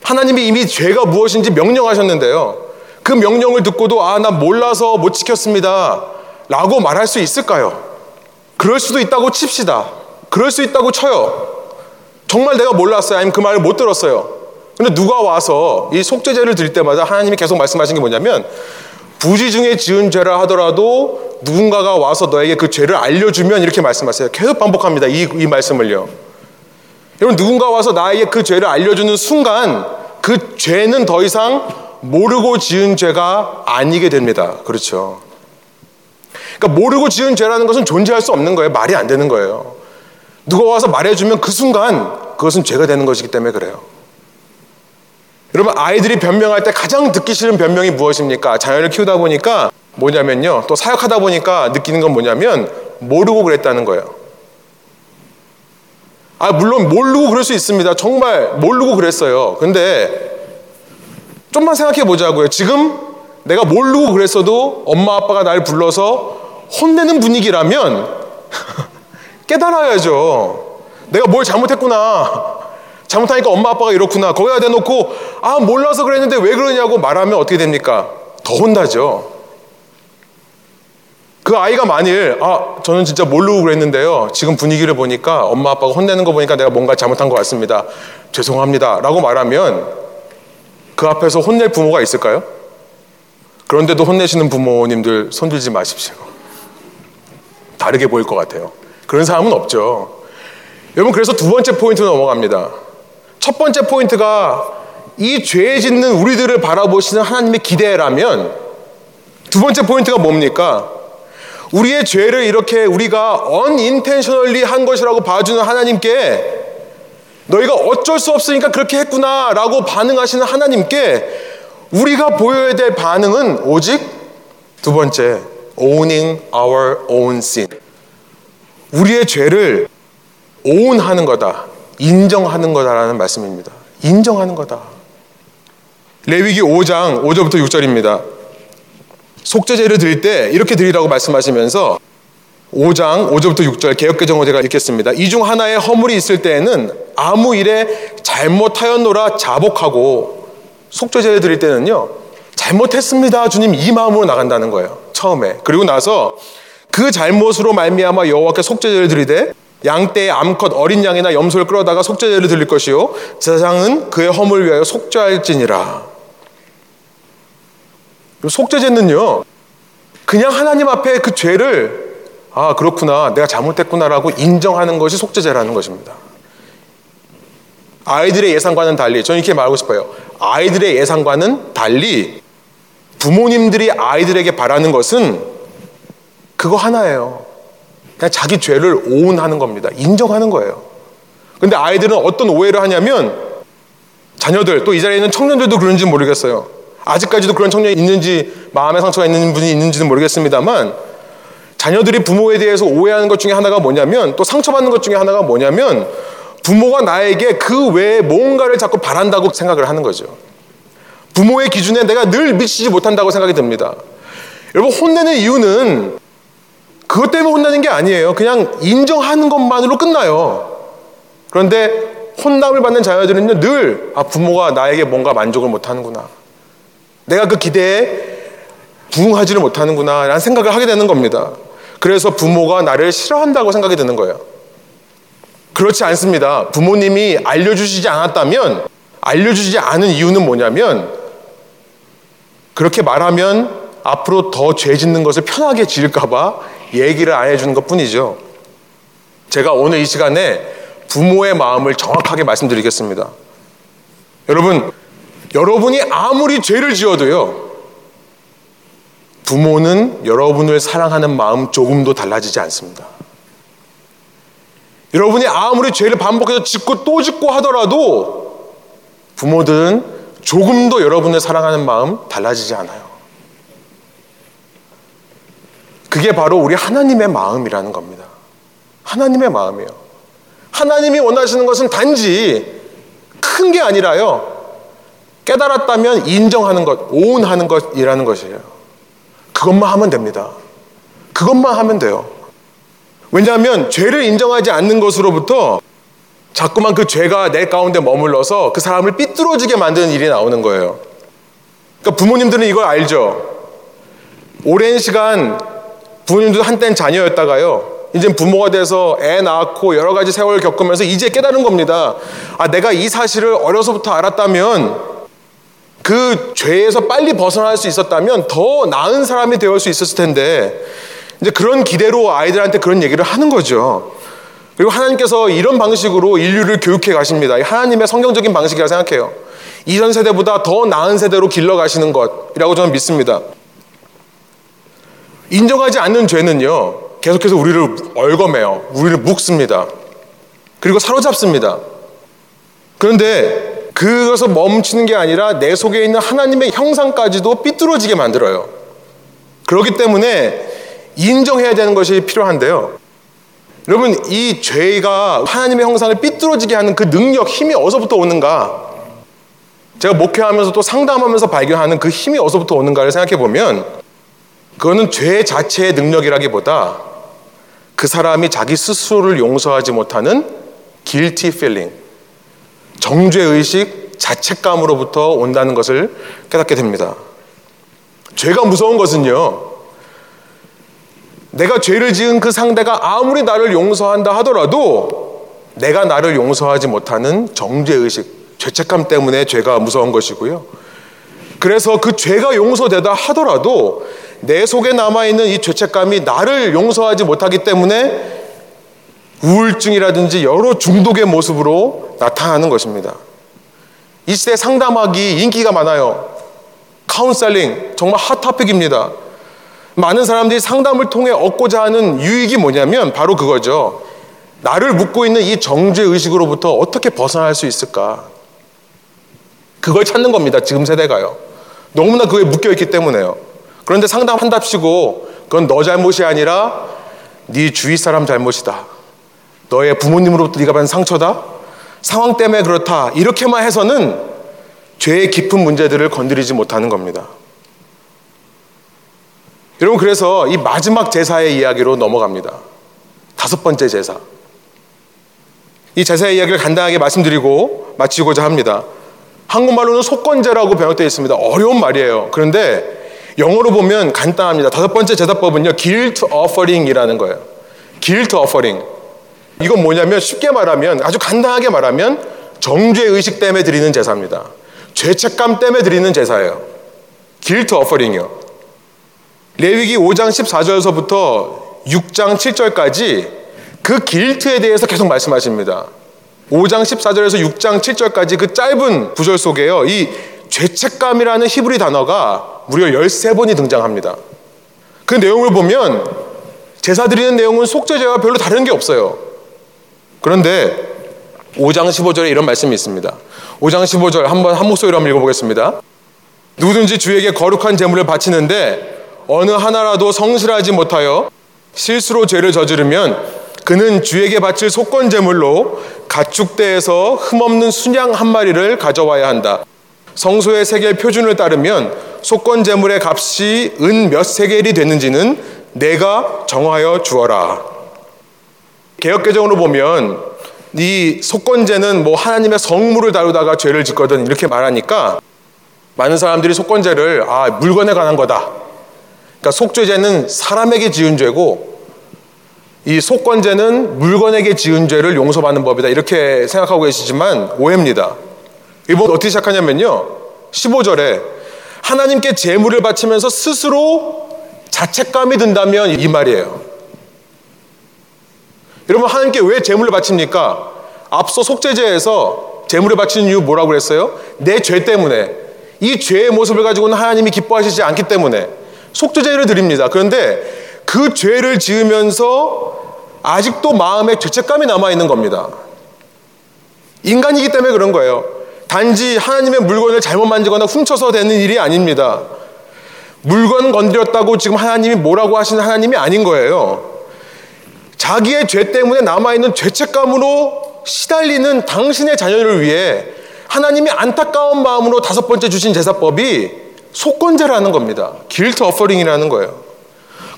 하나님이 이미 죄가 무엇인지 명령하셨는데요. 그 명령을 듣고도 아, 나 몰라서 못 지켰습니다. 라고 말할 수 있을까요? 그럴 수도 있다고 칩시다. 그럴 수 있다고 쳐요. 정말 내가 몰랐어요. 아니면 그 말을 못 들었어요. 근데 누가 와서 이 속죄제를 드릴 때마다 하나님이 계속 말씀하신 게 뭐냐면 부지 중에 지은 죄라 하더라도 누군가가 와서 너에게 그 죄를 알려주면 이렇게 말씀하세요. 계속 반복합니다. 이, 이 말씀을요. 여러분, 누군가 와서 나에게 그 죄를 알려주는 순간 그 죄는 더 이상 모르고 지은 죄가 아니게 됩니다. 그렇죠. 그러니까 모르고 지은 죄라는 것은 존재할 수 없는 거예요. 말이 안 되는 거예요. 누가 와서 말해주면 그 순간 그것은 죄가 되는 것이기 때문에 그래요. 여러분 아이들이 변명할 때 가장 듣기 싫은 변명이 무엇입니까? 자녀를 키우다 보니까 뭐냐면요. 또 사역하다 보니까 느끼는 건 뭐냐면 모르고 그랬다는 거예요. 아 물론 모르고 그럴 수 있습니다. 정말 모르고 그랬어요. 근데 좀만 생각해 보자고요. 지금 내가 모르고 그랬어도 엄마 아빠가 날 불러서 혼내는 분위기라면 깨달아야죠. 내가 뭘 잘못했구나. 잘못하니까 엄마 아빠가 이렇구나. 거기다 대놓고 아 몰라서 그랬는데 왜 그러냐고 말하면 어떻게 됩니까? 더 혼나죠. 그 아이가 만일 아 저는 진짜 모르고 그랬는데요. 지금 분위기를 보니까 엄마 아빠가 혼내는 거 보니까 내가 뭔가 잘못한 것 같습니다. 죄송합니다라고 말하면 그 앞에서 혼낼 부모가 있을까요? 그런데도 혼내시는 부모님들 손들지 마십시오. 다르게 보일 것 같아요. 그런 사람은 없죠. 여러분 그래서 두 번째 포인트로 넘어갑니다. 첫 번째 포인트가 이 죄 짓는 우리들을 바라보시는 하나님의 기대라면 두 번째 포인트가 뭡니까? 우리의 죄를 이렇게 우리가 unintentionally 한 것이라고 봐주는 하나님께 너희가 어쩔 수 없으니까 그렇게 했구나 라고 반응하시는 하나님께 우리가 보여야 될 반응은 오직 두 번째, owning our own sin. 우리의 죄를 오운하는 거다. 인정하는 거다라는 말씀입니다. 인정하는 거다. 레위기 5장 5절부터 6절입니다. 속죄제를 드릴 때 이렇게 드리라고 말씀하시면서 5장 5절부터 6절 개혁개정어 제가 읽겠습니다. 이 중 하나에 허물이 있을 때에는 아무 일에 잘못하였노라 자복하고 속죄제를 드릴 때는요. 잘못했습니다. 주님 이 마음으로 나간다는 거예요. 처음에. 그리고 나서 그 잘못으로 말미암아 여호와께 속죄제를 드리되 양떼의 암컷 어린 양이나 염소를 끌어다가 속죄제를 드릴 것이요 제사장은 그의 허물 위하여 속죄할지니라. 속죄제는요 그냥 하나님 앞에 그 죄를 아 그렇구나 내가 잘못했구나라고 인정하는 것이 속죄제라는 것입니다. 아이들의 예상과는 달리 저는 이렇게 말하고 싶어요. 아이들의 예상과는 달리 부모님들이 아이들에게 바라는 것은 그거 하나예요. 그냥 자기 죄를 오운하는 겁니다. 인정하는 거예요. 근데 아이들은 어떤 오해를 하냐면 자녀들 또 이 자리에 있는 청년들도 그런지 모르겠어요. 아직까지도 그런 청년이 있는지 마음의 상처가 있는 분이 있는지는 모르겠습니다만 자녀들이 부모에 대해서 오해하는 것 중에 하나가 뭐냐면 또 상처받는 것 중에 하나가 뭐냐면 부모가 나에게 그 외에 뭔가를 자꾸 바란다고 생각을 하는 거죠. 부모의 기준에 내가 늘 미치지 못한다고 생각이 듭니다. 여러분 혼내는 이유는 그것 때문에 혼나는 게 아니에요. 그냥 인정하는 것만으로 끝나요. 그런데 혼남을 받는 자녀들은요, 늘, 아, 부모가 나에게 뭔가 만족을 못 하는구나. 내가 그 기대에 부응하지를 못하는구나. 라는 생각을 하게 되는 겁니다. 그래서 부모가 나를 싫어한다고 생각이 드는 거예요. 그렇지 않습니다. 부모님이 알려주시지 않았다면, 알려주지 않은 이유는 뭐냐면, 그렇게 말하면 앞으로 더 죄 짓는 것을 편하게 지을까봐 얘기를 안 해주는 것 뿐이죠. 제가 오늘 이 시간에 부모의 마음을 정확하게 말씀드리겠습니다. 여러분, 여러분이 아무리 죄를 지어도요, 부모는 여러분을 사랑하는 마음 조금도 달라지지 않습니다. 여러분이 아무리 죄를 반복해서 짓고 또 짓고 하더라도 부모들은 조금도 여러분을 사랑하는 마음 달라지지 않아요. 그게 바로 우리 하나님의 마음이라는 겁니다. 하나님의 마음이에요. 하나님이 원하시는 것은 단지 큰 게 아니라요. 깨달았다면 인정하는 것, 오운하는 것이라는 것이에요. 그것만 하면 됩니다. 그것만 하면 돼요. 왜냐하면 죄를 인정하지 않는 것으로부터 자꾸만 그 죄가 내 가운데 머물러서 그 사람을 삐뚤어지게 만드는 일이 나오는 거예요. 그러니까 부모님들은 이걸 알죠. 오랜 시간 부모님도 한땐 자녀였다가요. 이제 부모가 돼서 애 낳고 여러 가지 세월을 겪으면서 이제 깨달은 겁니다. 아, 내가 이 사실을 어려서부터 알았다면 그 죄에서 빨리 벗어날 수 있었다면 더 나은 사람이 되어 수 있었을 텐데 이제 그런 기대로 아이들한테 그런 얘기를 하는 거죠. 그리고 하나님께서 이런 방식으로 인류를 교육해 가십니다. 하나님의 성경적인 방식이라 생각해요. 이전 세대보다 더 나은 세대로 길러 가시는 것이라고 저는 믿습니다. 인정하지 않는 죄는요, 계속해서 우리를 얼거매요. 우리를 묶습니다. 그리고 사로잡습니다. 그런데 그것을 멈추는 게 아니라 내 속에 있는 하나님의 형상까지도 삐뚤어지게 만들어요. 그렇기 때문에 인정해야 되는 것이 필요한데요. 여러분, 이 죄가 하나님의 형상을 삐뚤어지게 하는 그 능력, 힘이 어디서부터 오는가? 제가 목회하면서 또 상담하면서 발견하는 그 힘이 어디서부터 오는가를 생각해 보면 그거는 죄 자체의 능력이라기보다 그 사람이 자기 스스로를 용서하지 못하는 guilty feeling, 정죄의식, 자책감으로부터 온다는 것을 깨닫게 됩니다. 죄가 무서운 것은요, 내가 죄를 지은 그 상대가 아무리 나를 용서한다 하더라도 내가 나를 용서하지 못하는 정죄의식, 죄책감 때문에 죄가 무서운 것이고요. 그래서 그 죄가 용서됐다 하더라도 내 속에 남아있는 이 죄책감이 나를 용서하지 못하기 때문에 우울증이라든지 여러 중독의 모습으로 나타나는 것입니다. 이 시대 상담학이 인기가 많아요. 카운셀링, 정말 hot topic입니다. 많은 사람들이 상담을 통해 얻고자 하는 유익이 뭐냐면 바로 그거죠. 나를 묶고 있는 이 정죄 의식으로부터 어떻게 벗어날 수 있을까? 그걸 찾는 겁니다. 지금 세대가요. 너무나 그에 묶여 있기 때문에요. 그런데 상담한답시고 그건 너 잘못이 아니라 네 주위 사람 잘못이다. 너의 부모님으로부터 네가 받은 상처다. 상황 때문에 그렇다. 이렇게만 해서는 죄의 깊은 문제들을 건드리지 못하는 겁니다. 여러분 그래서 이 마지막 제사의 이야기로 넘어갑니다. 다섯 번째 제사. 이 제사의 이야기를 간단하게 말씀드리고 마치고자 합니다. 한국말로는 속건제라고 번역되어 있습니다. 어려운 말이에요. 그런데 영어로 보면 간단합니다. 다섯 번째 제사법은요, guilt offering이라는 거예요. guilt offering. 이건 뭐냐면 쉽게 말하면 아주 간단하게 말하면 정죄 의식 때문에 드리는 제사입니다. 죄책감 때문에 드리는 제사예요. guilt offering이요. 레위기 5장 14절에서부터 6장 7절까지 그 길트에 대해서 계속 말씀하십니다. 5장 14절에서 6장 7절까지 그 짧은 구절 속에요. 이 죄책감이라는 히브리 단어가 무려 13번이 등장합니다. 그 내용을 보면 제사 드리는 내용은 속죄제와 별로 다른 게 없어요. 그런데 5장 15절에 이런 말씀이 있습니다. 5장 15절 한번 한 목소리로 한번 읽어보겠습니다. 누구든지 주에게 거룩한 제물을 바치는데 어느 하나라도 성실하지 못하여 실수로 죄를 저지르면 그는 주에게 바칠 속건 제물로 가축대에서 흠없는 순양 한 마리를 가져와야 한다. 성소의 세겔 표준을 따르면 속건 제물의 값이 은 몇 세겔이 되는지는 내가 정하여 주어라. 개혁 개정으로 보면 이 속건제는 뭐 하나님의 성물을 다루다가 죄를 짓거든 이렇게 말하니까 많은 사람들이 속건제를 아 물건에 관한 거다. 그러니까 속죄제는 사람에게 지은 죄고 이 속건제는 물건에게 지은 죄를 용서받는 법이다. 이렇게 생각하고 계시지만 오해입니다. 이번 어떻게 시작하냐면요. 15절에 하나님께 제물을 바치면서 스스로 자책감이 든다면 이 말이에요. 여러분 하나님께 왜 제물을 바칩니까? 앞서 속죄제에서 제물을 바치는 이유 뭐라고 그랬어요? 내 죄 때문에 이 죄의 모습을 가지고는 하나님이 기뻐하시지 않기 때문에 속죄제를 드립니다. 그런데 그 죄를 지으면서 아직도 마음에 죄책감이 남아 있는 겁니다. 인간이기 때문에 그런 거예요. 단지 하나님의 물건을 잘못 만지거나 훔쳐서 되는 일이 아닙니다. 물건 건드렸다고 지금 하나님이 뭐라고 하시는 하나님이 아닌 거예요. 자기의 죄 때문에 남아있는 죄책감으로 시달리는 당신의 자녀를 위해 하나님이 안타까운 마음으로 다섯 번째 주신 제사법이 속건제라는 겁니다. 길트 어퍼링이라는 거예요.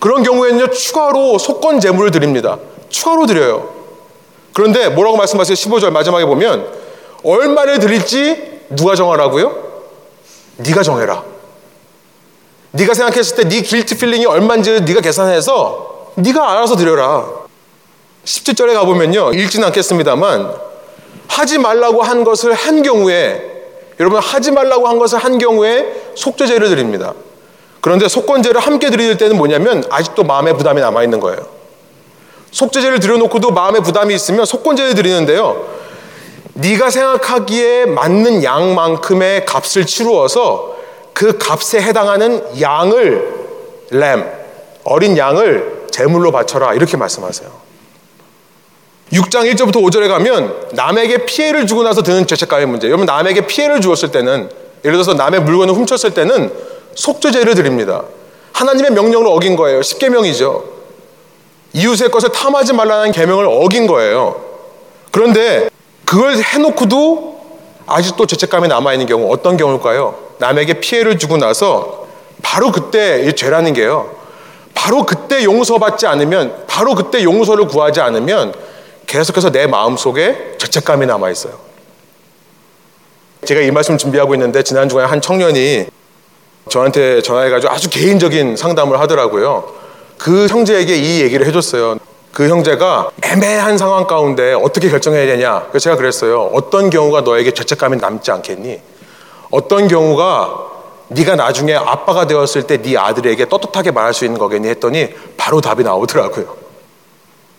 그런 경우에는요, 추가로 속건 제물을 드립니다. 추가로 드려요. 그런데 뭐라고 말씀하세요? 15절 마지막에 보면 얼마를 드릴지 누가 정하라고요? 네가 정해라. 네가 생각했을 때 네 guilty feeling이 얼마인지 네가 계산해서 네가 알아서 드려라. 17절에 가보면요. 읽지는 않겠습니다만 하지 말라고 한 것을 한 경우에 여러분 하지 말라고 한 것을 한 경우에 속죄제를 드립니다. 그런데 속건제를 함께 드릴 때는 뭐냐면 아직도 마음의 부담이 남아 있는 거예요. 속죄제를 드려놓고도 마음의 부담이 있으면 속건제를 드리는데요. 네가 생각하기에 맞는 양만큼의 값을 치루어서 그 값에 해당하는 양을 램 어린 양을 제물로 바쳐라 이렇게 말씀하세요. 6장 1절부터 5절에 가면 남에게 피해를 주고 나서 드는 죄책감의 문제. 여러분 남에게 피해를 주었을 때는 예를 들어서 남의 물건을 훔쳤을 때는 속죄제를 드립니다. 하나님의 명령을 어긴 거예요. 십계명이죠. 이웃의 것을 탐하지 말라는 계명을 어긴 거예요. 그런데 그걸 해놓고도 아직도 죄책감이 남아있는 경우 어떤 경우일까요? 남에게 피해를 주고 나서 바로 그때 죄라는 게요. 바로 그때 용서받지 않으면 바로 그때 용서를 구하지 않으면 계속해서 내 마음 속에 죄책감이 남아 있어요. 제가 이 말씀 준비하고 있는데 지난 주간에 한 청년이 저한테 전화해가지고 아주 개인적인 상담을 하더라고요. 그 형제에게 이 얘기를 해줬어요. 그 형제가 애매한 상황 가운데 어떻게 결정해야 되냐. 그래서 제가 그랬어요. 어떤 경우가 너에게 죄책감이 남지 않겠니? 어떤 경우가 네가 나중에 아빠가 되었을 때 네 아들에게 떳떳하게 말할 수 있는 거겠니 했더니 바로 답이 나오더라고요.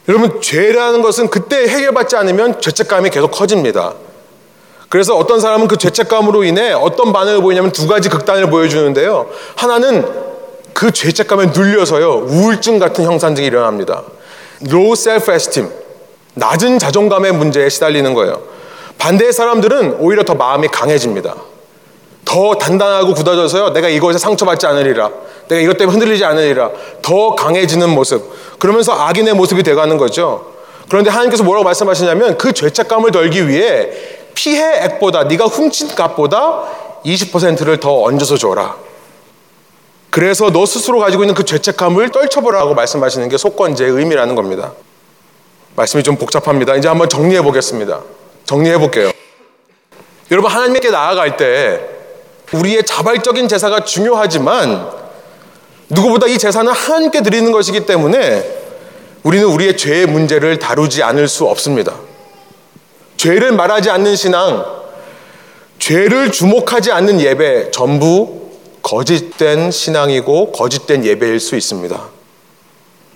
여러분 죄라는 것은 그때 해결받지 않으면 죄책감이 계속 커집니다. 그래서 어떤 사람은 그 죄책감으로 인해 어떤 반응을 보이냐면 두 가지 극단을 보여주는데요. 하나는 그 죄책감에 눌려서요 우울증 같은 형상들이 일어납니다. Low self-esteem 낮은 자존감의 문제에 시달리는 거예요. 반대의 사람들은 오히려 더 마음이 강해집니다. 더 단단하고 굳어져서요. 내가 이것에 상처받지 않으리라. 내가 이것 때문에 흔들리지 않으리라. 더 강해지는 모습. 그러면서 악인의 모습이 돼가는 거죠. 그런데 하나님께서 뭐라고 말씀하시냐면 그 죄책감을 덜기 위해 피해 액보다 네가 훔친 값보다 20%를 더 얹어서 줘라. 그래서 너 스스로 가지고 있는 그 죄책감을 떨쳐보라고 말씀하시는 게 속건제의 의미라는 겁니다. 말씀이 좀 복잡합니다. 이제 한번 정리해 보겠습니다. 정리해 볼게요. 여러분 하나님께 나아갈 때 우리의 자발적인 제사가 중요하지만 누구보다 이 제사는 하나님께 드리는 것이기 때문에 우리는 우리의 죄의 문제를 다루지 않을 수 없습니다. 죄를 말하지 않는 신앙, 죄를 주목하지 않는 예배 전부 거짓된 신앙이고 거짓된 예배일 수 있습니다.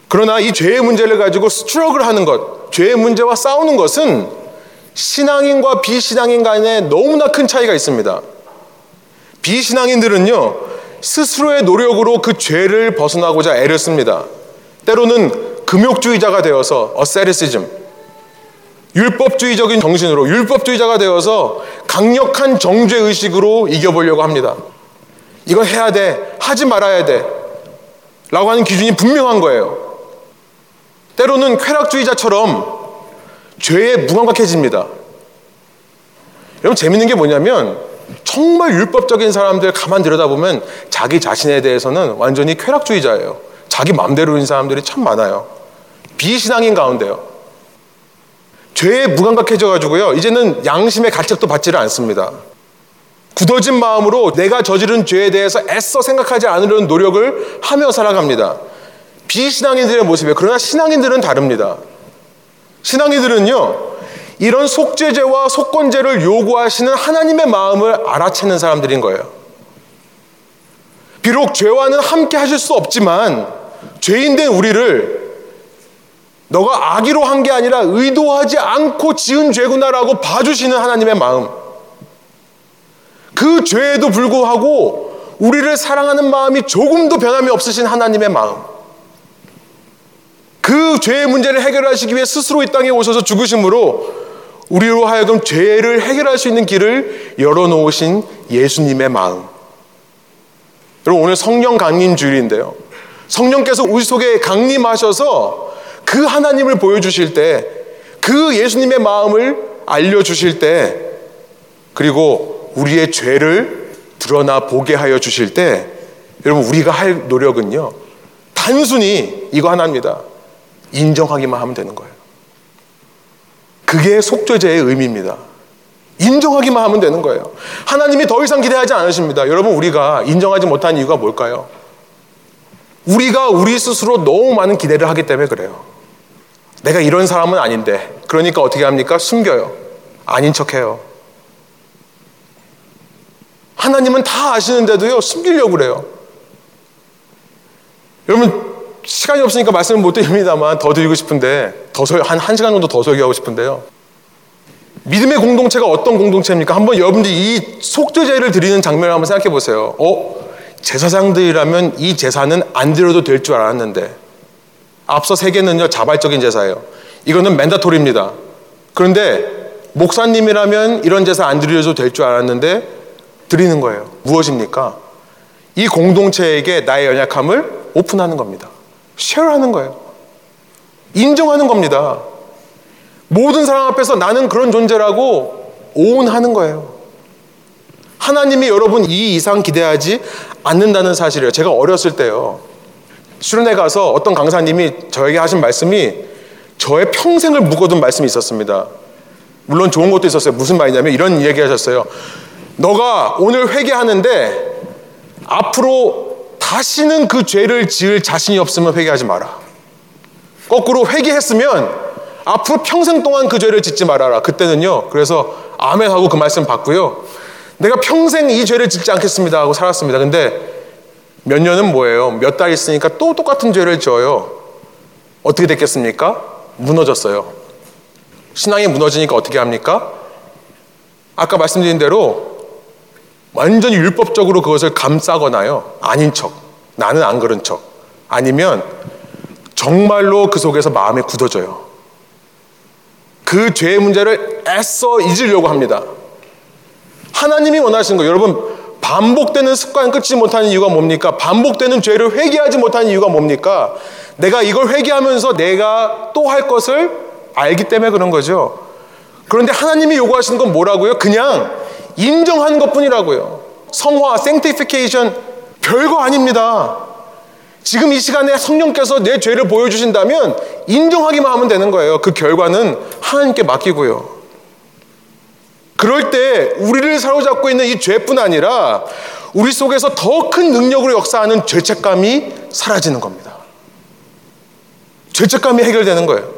그러나 이 죄의 문제를 가지고 스트럭을 하는 것, 죄의 문제와 싸우는 것은 신앙인과 비신앙인 간에 너무나 큰 차이가 있습니다. 비신앙인들은요, 스스로의 노력으로 그 죄를 벗어나고자 애를 씁니다. 때로는 금욕주의자가 되어서 어세리시즘, 율법주의적인 정신으로 율법주의자가 되어서 강력한 정죄 의식으로 이겨보려고 합니다. 이건 해야 돼, 하지 말아야 돼. 라고 하는 기준이 분명한 거예요. 때로는 쾌락주의자처럼 죄에 무감각해집니다. 여러분, 재밌는 게 뭐냐면, 정말 율법적인 사람들 가만 들여다보면 자기 자신에 대해서는 완전히 쾌락주의자예요. 자기 마음대로인 사람들이 참 많아요. 비신앙인 가운데요. 죄에 무감각해져 가지고요. 이제는 양심의 가책도 받지를 않습니다. 굳어진 마음으로 내가 저지른 죄에 대해서 애써 생각하지 않으려는 노력을 하며 살아갑니다. 비신앙인들의 모습이에요. 그러나 신앙인들은 다릅니다. 신앙인들은요, 이런 속죄제와 속건제를 요구하시는 하나님의 마음을 알아채는 사람들인 거예요. 비록 죄와는 함께 하실 수 없지만, 죄인된 우리를 너가 악의로 한 게 아니라 의도하지 않고 지은 죄구나라고 봐주시는 하나님의 마음. 그 죄에도 불구하고 우리를 사랑하는 마음이 조금도 변함이 없으신 하나님의 마음. 그 죄의 문제를 해결하시기 위해 스스로 이 땅에 오셔서 죽으심으로 우리로 하여금 죄를 해결할 수 있는 길을 열어놓으신 예수님의 마음. 여러분, 오늘 성령 강림 주일인데요. 성령께서 우리 속에 강림하셔서 그 하나님을 보여주실 때, 그 예수님의 마음을 알려주실 때, 그리고 우리의 죄를 드러나 보게 하여 주실 때 여러분 우리가 할 노력은요 단순히 이거 하나입니다. 인정하기만 하면 되는 거예요. 그게 속죄제의 의미입니다. 인정하기만 하면 되는 거예요. 하나님이 더 이상 기대하지 않으십니다. 여러분, 우리가 인정하지 못한 이유가 뭘까요? 우리가 우리 스스로 너무 많은 기대를 하기 때문에 그래요. 내가 이런 사람은 아닌데. 그러니까 어떻게 합니까? 숨겨요. 아닌 척 해요. 하나님은 다 아시는데도요, 숨기려고 그래요. 여러분, 시간이 없으니까 말씀을 못 드립니다만 더 드리고 싶은데, 더 설, 한, 한 시간 정도 더 설교하고 싶은데요. 믿음의 공동체가 어떤 공동체입니까? 한번 여러분들이 이 속죄제를 드리는 장면을 한번 생각해 보세요. 어? 제사장들이라면 이 제사는 안 드려도 될 줄 알았는데, 앞서 세 개는요, 자발적인 제사예요. 이거는 맨다토리입니다. 그런데 목사님이라면 이런 제사 안 드려도 될 줄 알았는데 드리는 거예요. 무엇입니까? 이 공동체에게 나의 연약함을 오픈하는 겁니다. 쉐어하는 거예요. 인정하는 겁니다. 모든 사람 앞에서 나는 그런 존재라고 오운하는 거예요. 하나님이 여러분 이 이상 기대하지 않는다는 사실이에요. 제가 어렸을 때요. 수련회 가서 어떤 강사님이 저에게 하신 말씀이 저의 평생을 묶어둔 말씀이 있었습니다. 물론 좋은 것도 있었어요. 무슨 말이냐면 이런 얘기 하셨어요. 너가 오늘 회개하는데 앞으로 다시는 그 죄를 지을 자신이 없으면 회개하지 마라. 거꾸로 회개했으면 앞으로 평생 동안 그 죄를 짓지 말아라. 그때는요. 그래서 아멘 하고 그 말씀 받고요. 내가 평생 이 죄를 짓지 않겠습니다 하고 살았습니다. 근데 몇 년은 뭐예요? 몇 달 있으니까 또 똑같은 죄를 지어요. 어떻게 됐겠습니까? 무너졌어요. 신앙이 무너지니까 어떻게 합니까? 아까 말씀드린 대로 완전히 율법적으로 그것을 감싸거나요. 아닌 척. 나는 안 그런 척. 아니면 정말로 그 속에서 마음에 굳어져요. 그 죄의 문제를 애써 잊으려고 합니다. 하나님이 원하시는 거예요. 여러분, 반복되는 습관 끊지 못하는 이유가 뭡니까? 반복되는 죄를 회개하지 못하는 이유가 뭡니까? 내가 이걸 회개하면서 내가 또 할 것을 알기 때문에 그런 거죠. 그런데 하나님이 요구하시는 건 뭐라고요? 그냥 인정하는 것 뿐이라고요. 성화, sanctification, 별거 아닙니다. 지금 이 시간에 성령께서 내 죄를 보여주신다면 인정하기만 하면 되는 거예요. 그 결과는 하나님께 맡기고요. 그럴 때 우리를 사로잡고 있는 이 죄뿐 아니라 우리 속에서 더 큰 능력으로 역사하는 죄책감이 사라지는 겁니다. 죄책감이 해결되는 거예요.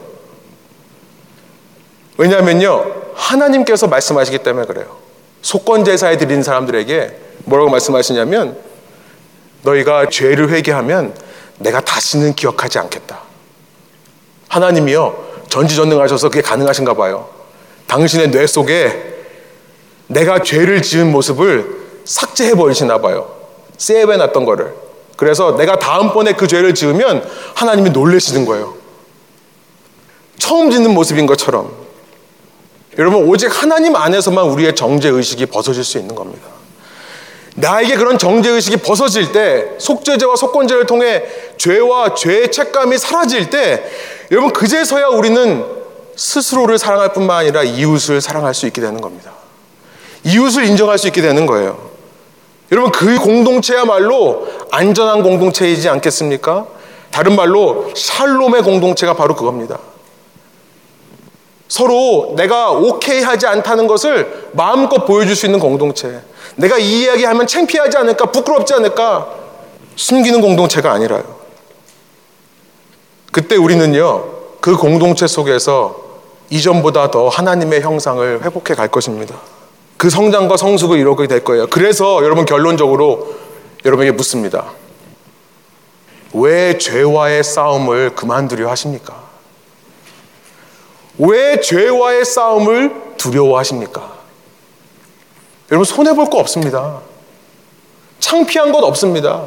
왜냐하면요, 하나님께서 말씀하시기 때문에 그래요. 속건 제사에 드린 사람들에게 뭐라고 말씀하시냐면 너희가 죄를 회개하면 내가 다시는 기억하지 않겠다. 하나님이요, 전지전능하셔서 그게 가능하신가 봐요. 당신의 뇌 속에 내가 죄를 지은 모습을 삭제해 버리시나 봐요. 세이브해 놨던 거를. 그래서 내가 다음번에 그 죄를 지으면 하나님이 놀래시는 거예요. 처음 짓는 모습인 것처럼. 여러분, 오직 하나님 안에서만 우리의 정죄의식이 벗어질 수 있는 겁니다. 나에게 그런 정죄의식이 벗어질 때, 속죄제와 속건제를 통해 죄와 죄의 책감이 사라질 때, 여러분, 그제서야 우리는 스스로를 사랑할 뿐만 아니라 이웃을 사랑할 수 있게 되는 겁니다. 이웃을 인정할 수 있게 되는 거예요. 여러분, 그 공동체야말로 안전한 공동체이지 않겠습니까? 다른 말로 샬롬의 공동체가 바로 그겁니다. 서로 내가 오케이 하지 않다는 것을 마음껏 보여줄 수 있는 공동체. 내가 이 이야기 하면 창피하지 않을까, 부끄럽지 않을까, 숨기는 공동체가 아니라요. 그때 우리는요, 그 공동체 속에서 이전보다 더 하나님의 형상을 회복해 갈 것입니다. 그 성장과 성숙을 이루게 될 거예요. 그래서 여러분 결론적으로 여러분에게 묻습니다. 왜 죄와의 싸움을 그만두려 하십니까? 왜 죄와의 싸움을 두려워하십니까? 여러분 손해볼 거 없습니다. 창피한 것 없습니다.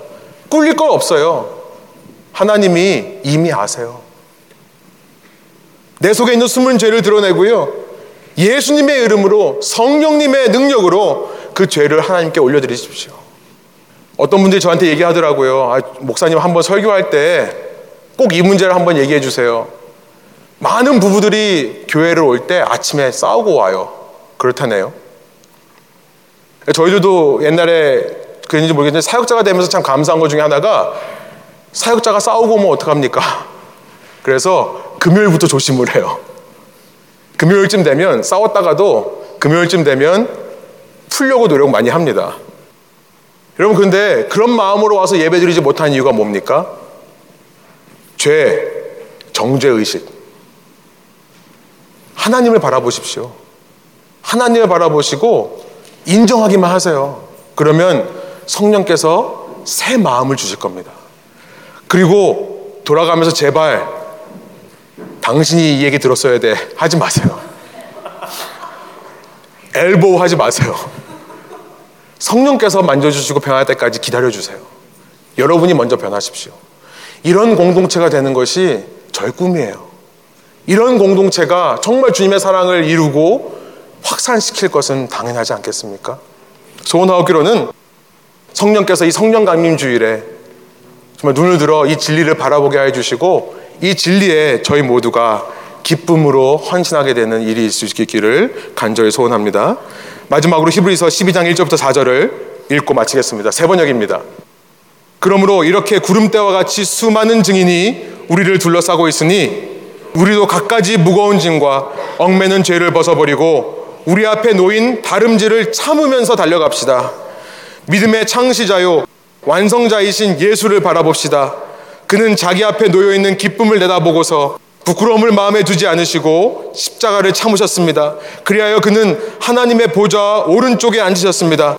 꿀릴 것 없어요. 하나님이 이미 아세요. 내 속에 있는 숨은 죄를 드러내고요. 예수님의 이름으로 성령님의 능력으로 그 죄를 하나님께 올려드리십시오. 어떤 분들이 저한테 얘기하더라고요. 아, 목사님 한번 설교할 때 꼭 이 문제를 한번 얘기해 주세요. 많은 부부들이 교회를 올 때 아침에 싸우고 와요. 그렇다네요. 저희들도 옛날에 그랬는지 모르겠는데 사역자가 되면서 참 감사한 것 중에 하나가 사역자가 싸우고 오면 어떡합니까? 그래서 금요일부터 조심을 해요. 금요일쯤 되면 싸웠다가도 금요일쯤 되면 풀려고 노력 많이 합니다. 여러분 근데 그런 마음으로 와서 예배드리지 못한 이유가 뭡니까? 죄, 정죄 의식. 하나님을 바라보십시오. 하나님을 바라보시고 인정하기만 하세요. 그러면 성령께서 새 마음을 주실 겁니다. 그리고 돌아가면서 제발 당신이 이 얘기 들었어야 돼. 하지 마세요. 엘보우 하지 마세요. 성령께서 만져주시고 변할 때까지 기다려주세요. 여러분이 먼저 변하십시오. 이런 공동체가 되는 것이 저의 꿈이에요. 이런 공동체가 정말 주님의 사랑을 이루고 확산시킬 것은 당연하지 않겠습니까? 소원하옵기로는 성령께서 이 성령 강림 주일에 정말 눈을 들어 이 진리를 바라보게 해 주시고 이 진리에 저희 모두가 기쁨으로 헌신하게 되는 일이 있을 수 있기를 간절히 소원합니다. 마지막으로 히브리서 12장 1절부터 4절을 읽고 마치겠습니다. 세 번역입니다. 그러므로 이렇게 구름대와 같이 수많은 증인이 우리를 둘러싸고 있으니 우리도 갖가지 무거운 짐과 얽매는 죄를 벗어버리고 우리 앞에 놓인 다름질을 참으면서 달려갑시다. 믿음의 창시자요 완성자이신 예수를 바라봅시다. 그는 자기 앞에 놓여 있는 기쁨을 내다보고서 부끄러움을 마음에 두지 않으시고 십자가를 참으셨습니다. 그리하여 그는 하나님의 보좌 오른쪽에 앉으셨습니다.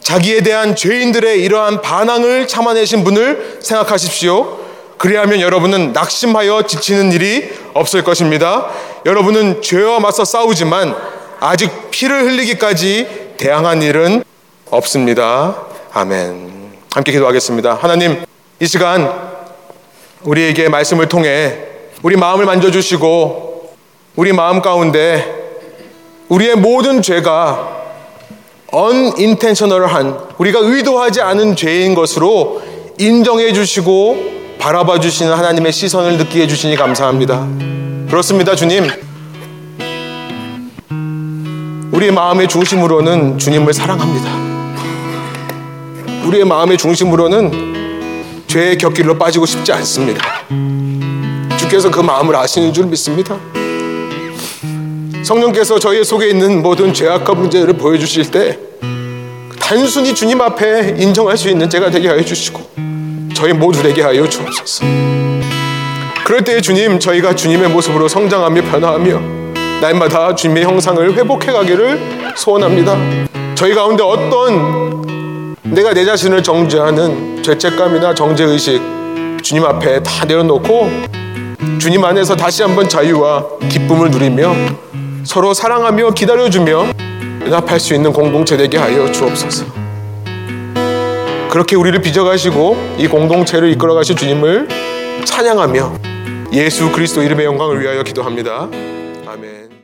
자기에 대한 죄인들의 이러한 반항을 참아내신 분을 생각하십시오. 그리하면 여러분은 낙심하여 지치는 일이 없을 것입니다. 여러분은 죄와 맞서 싸우지만 아직 피를 흘리기까지 대항한 일은 없습니다. 아멘. 함께 기도하겠습니다. 하나님, 이 시간 우리에게 말씀을 통해 우리 마음을 만져주시고 우리 마음 가운데 우리의 모든 죄가 unintentional한 우리가 의도하지 않은 죄인 것으로 인정해 주시고 바라봐 주시는 하나님의 시선을 느끼게 해 주시니 감사합니다. 그렇습니다, 주님. 우리의 마음의 중심으로는 주님을 사랑합니다. 우리의 마음의 중심으로는 죄의 곁길로 빠지고 싶지 않습니다. 주께서 그 마음을 아시는 줄 믿습니다. 성령께서 저희 속에 있는 모든 죄악과 문제를 보여주실 때 단순히 주님 앞에 인정할 수 있는 제가 되게 하여 주시고 저희 모두 되게 하여 주옵소서. 그럴 때 주님 저희가 주님의 모습으로 성장하며 변화하며 날마다 주님의 형상을 회복해 가기를 소원합니다. 저희 가운데 어떤 내가 내 자신을 정죄하는 죄책감이나 정죄의식 주님 앞에 다 내려놓고 주님 안에서 다시 한번 자유와 기쁨을 누리며 서로 사랑하며 기다려주며 연합할 수 있는 공동체 되게 하여 주옵소서. 그렇게 우리를 빚어가시고 이 공동체를 이끌어가실 주님을 찬양하며 예수 그리스도 이름의 영광을 위하여 기도합니다. 아멘.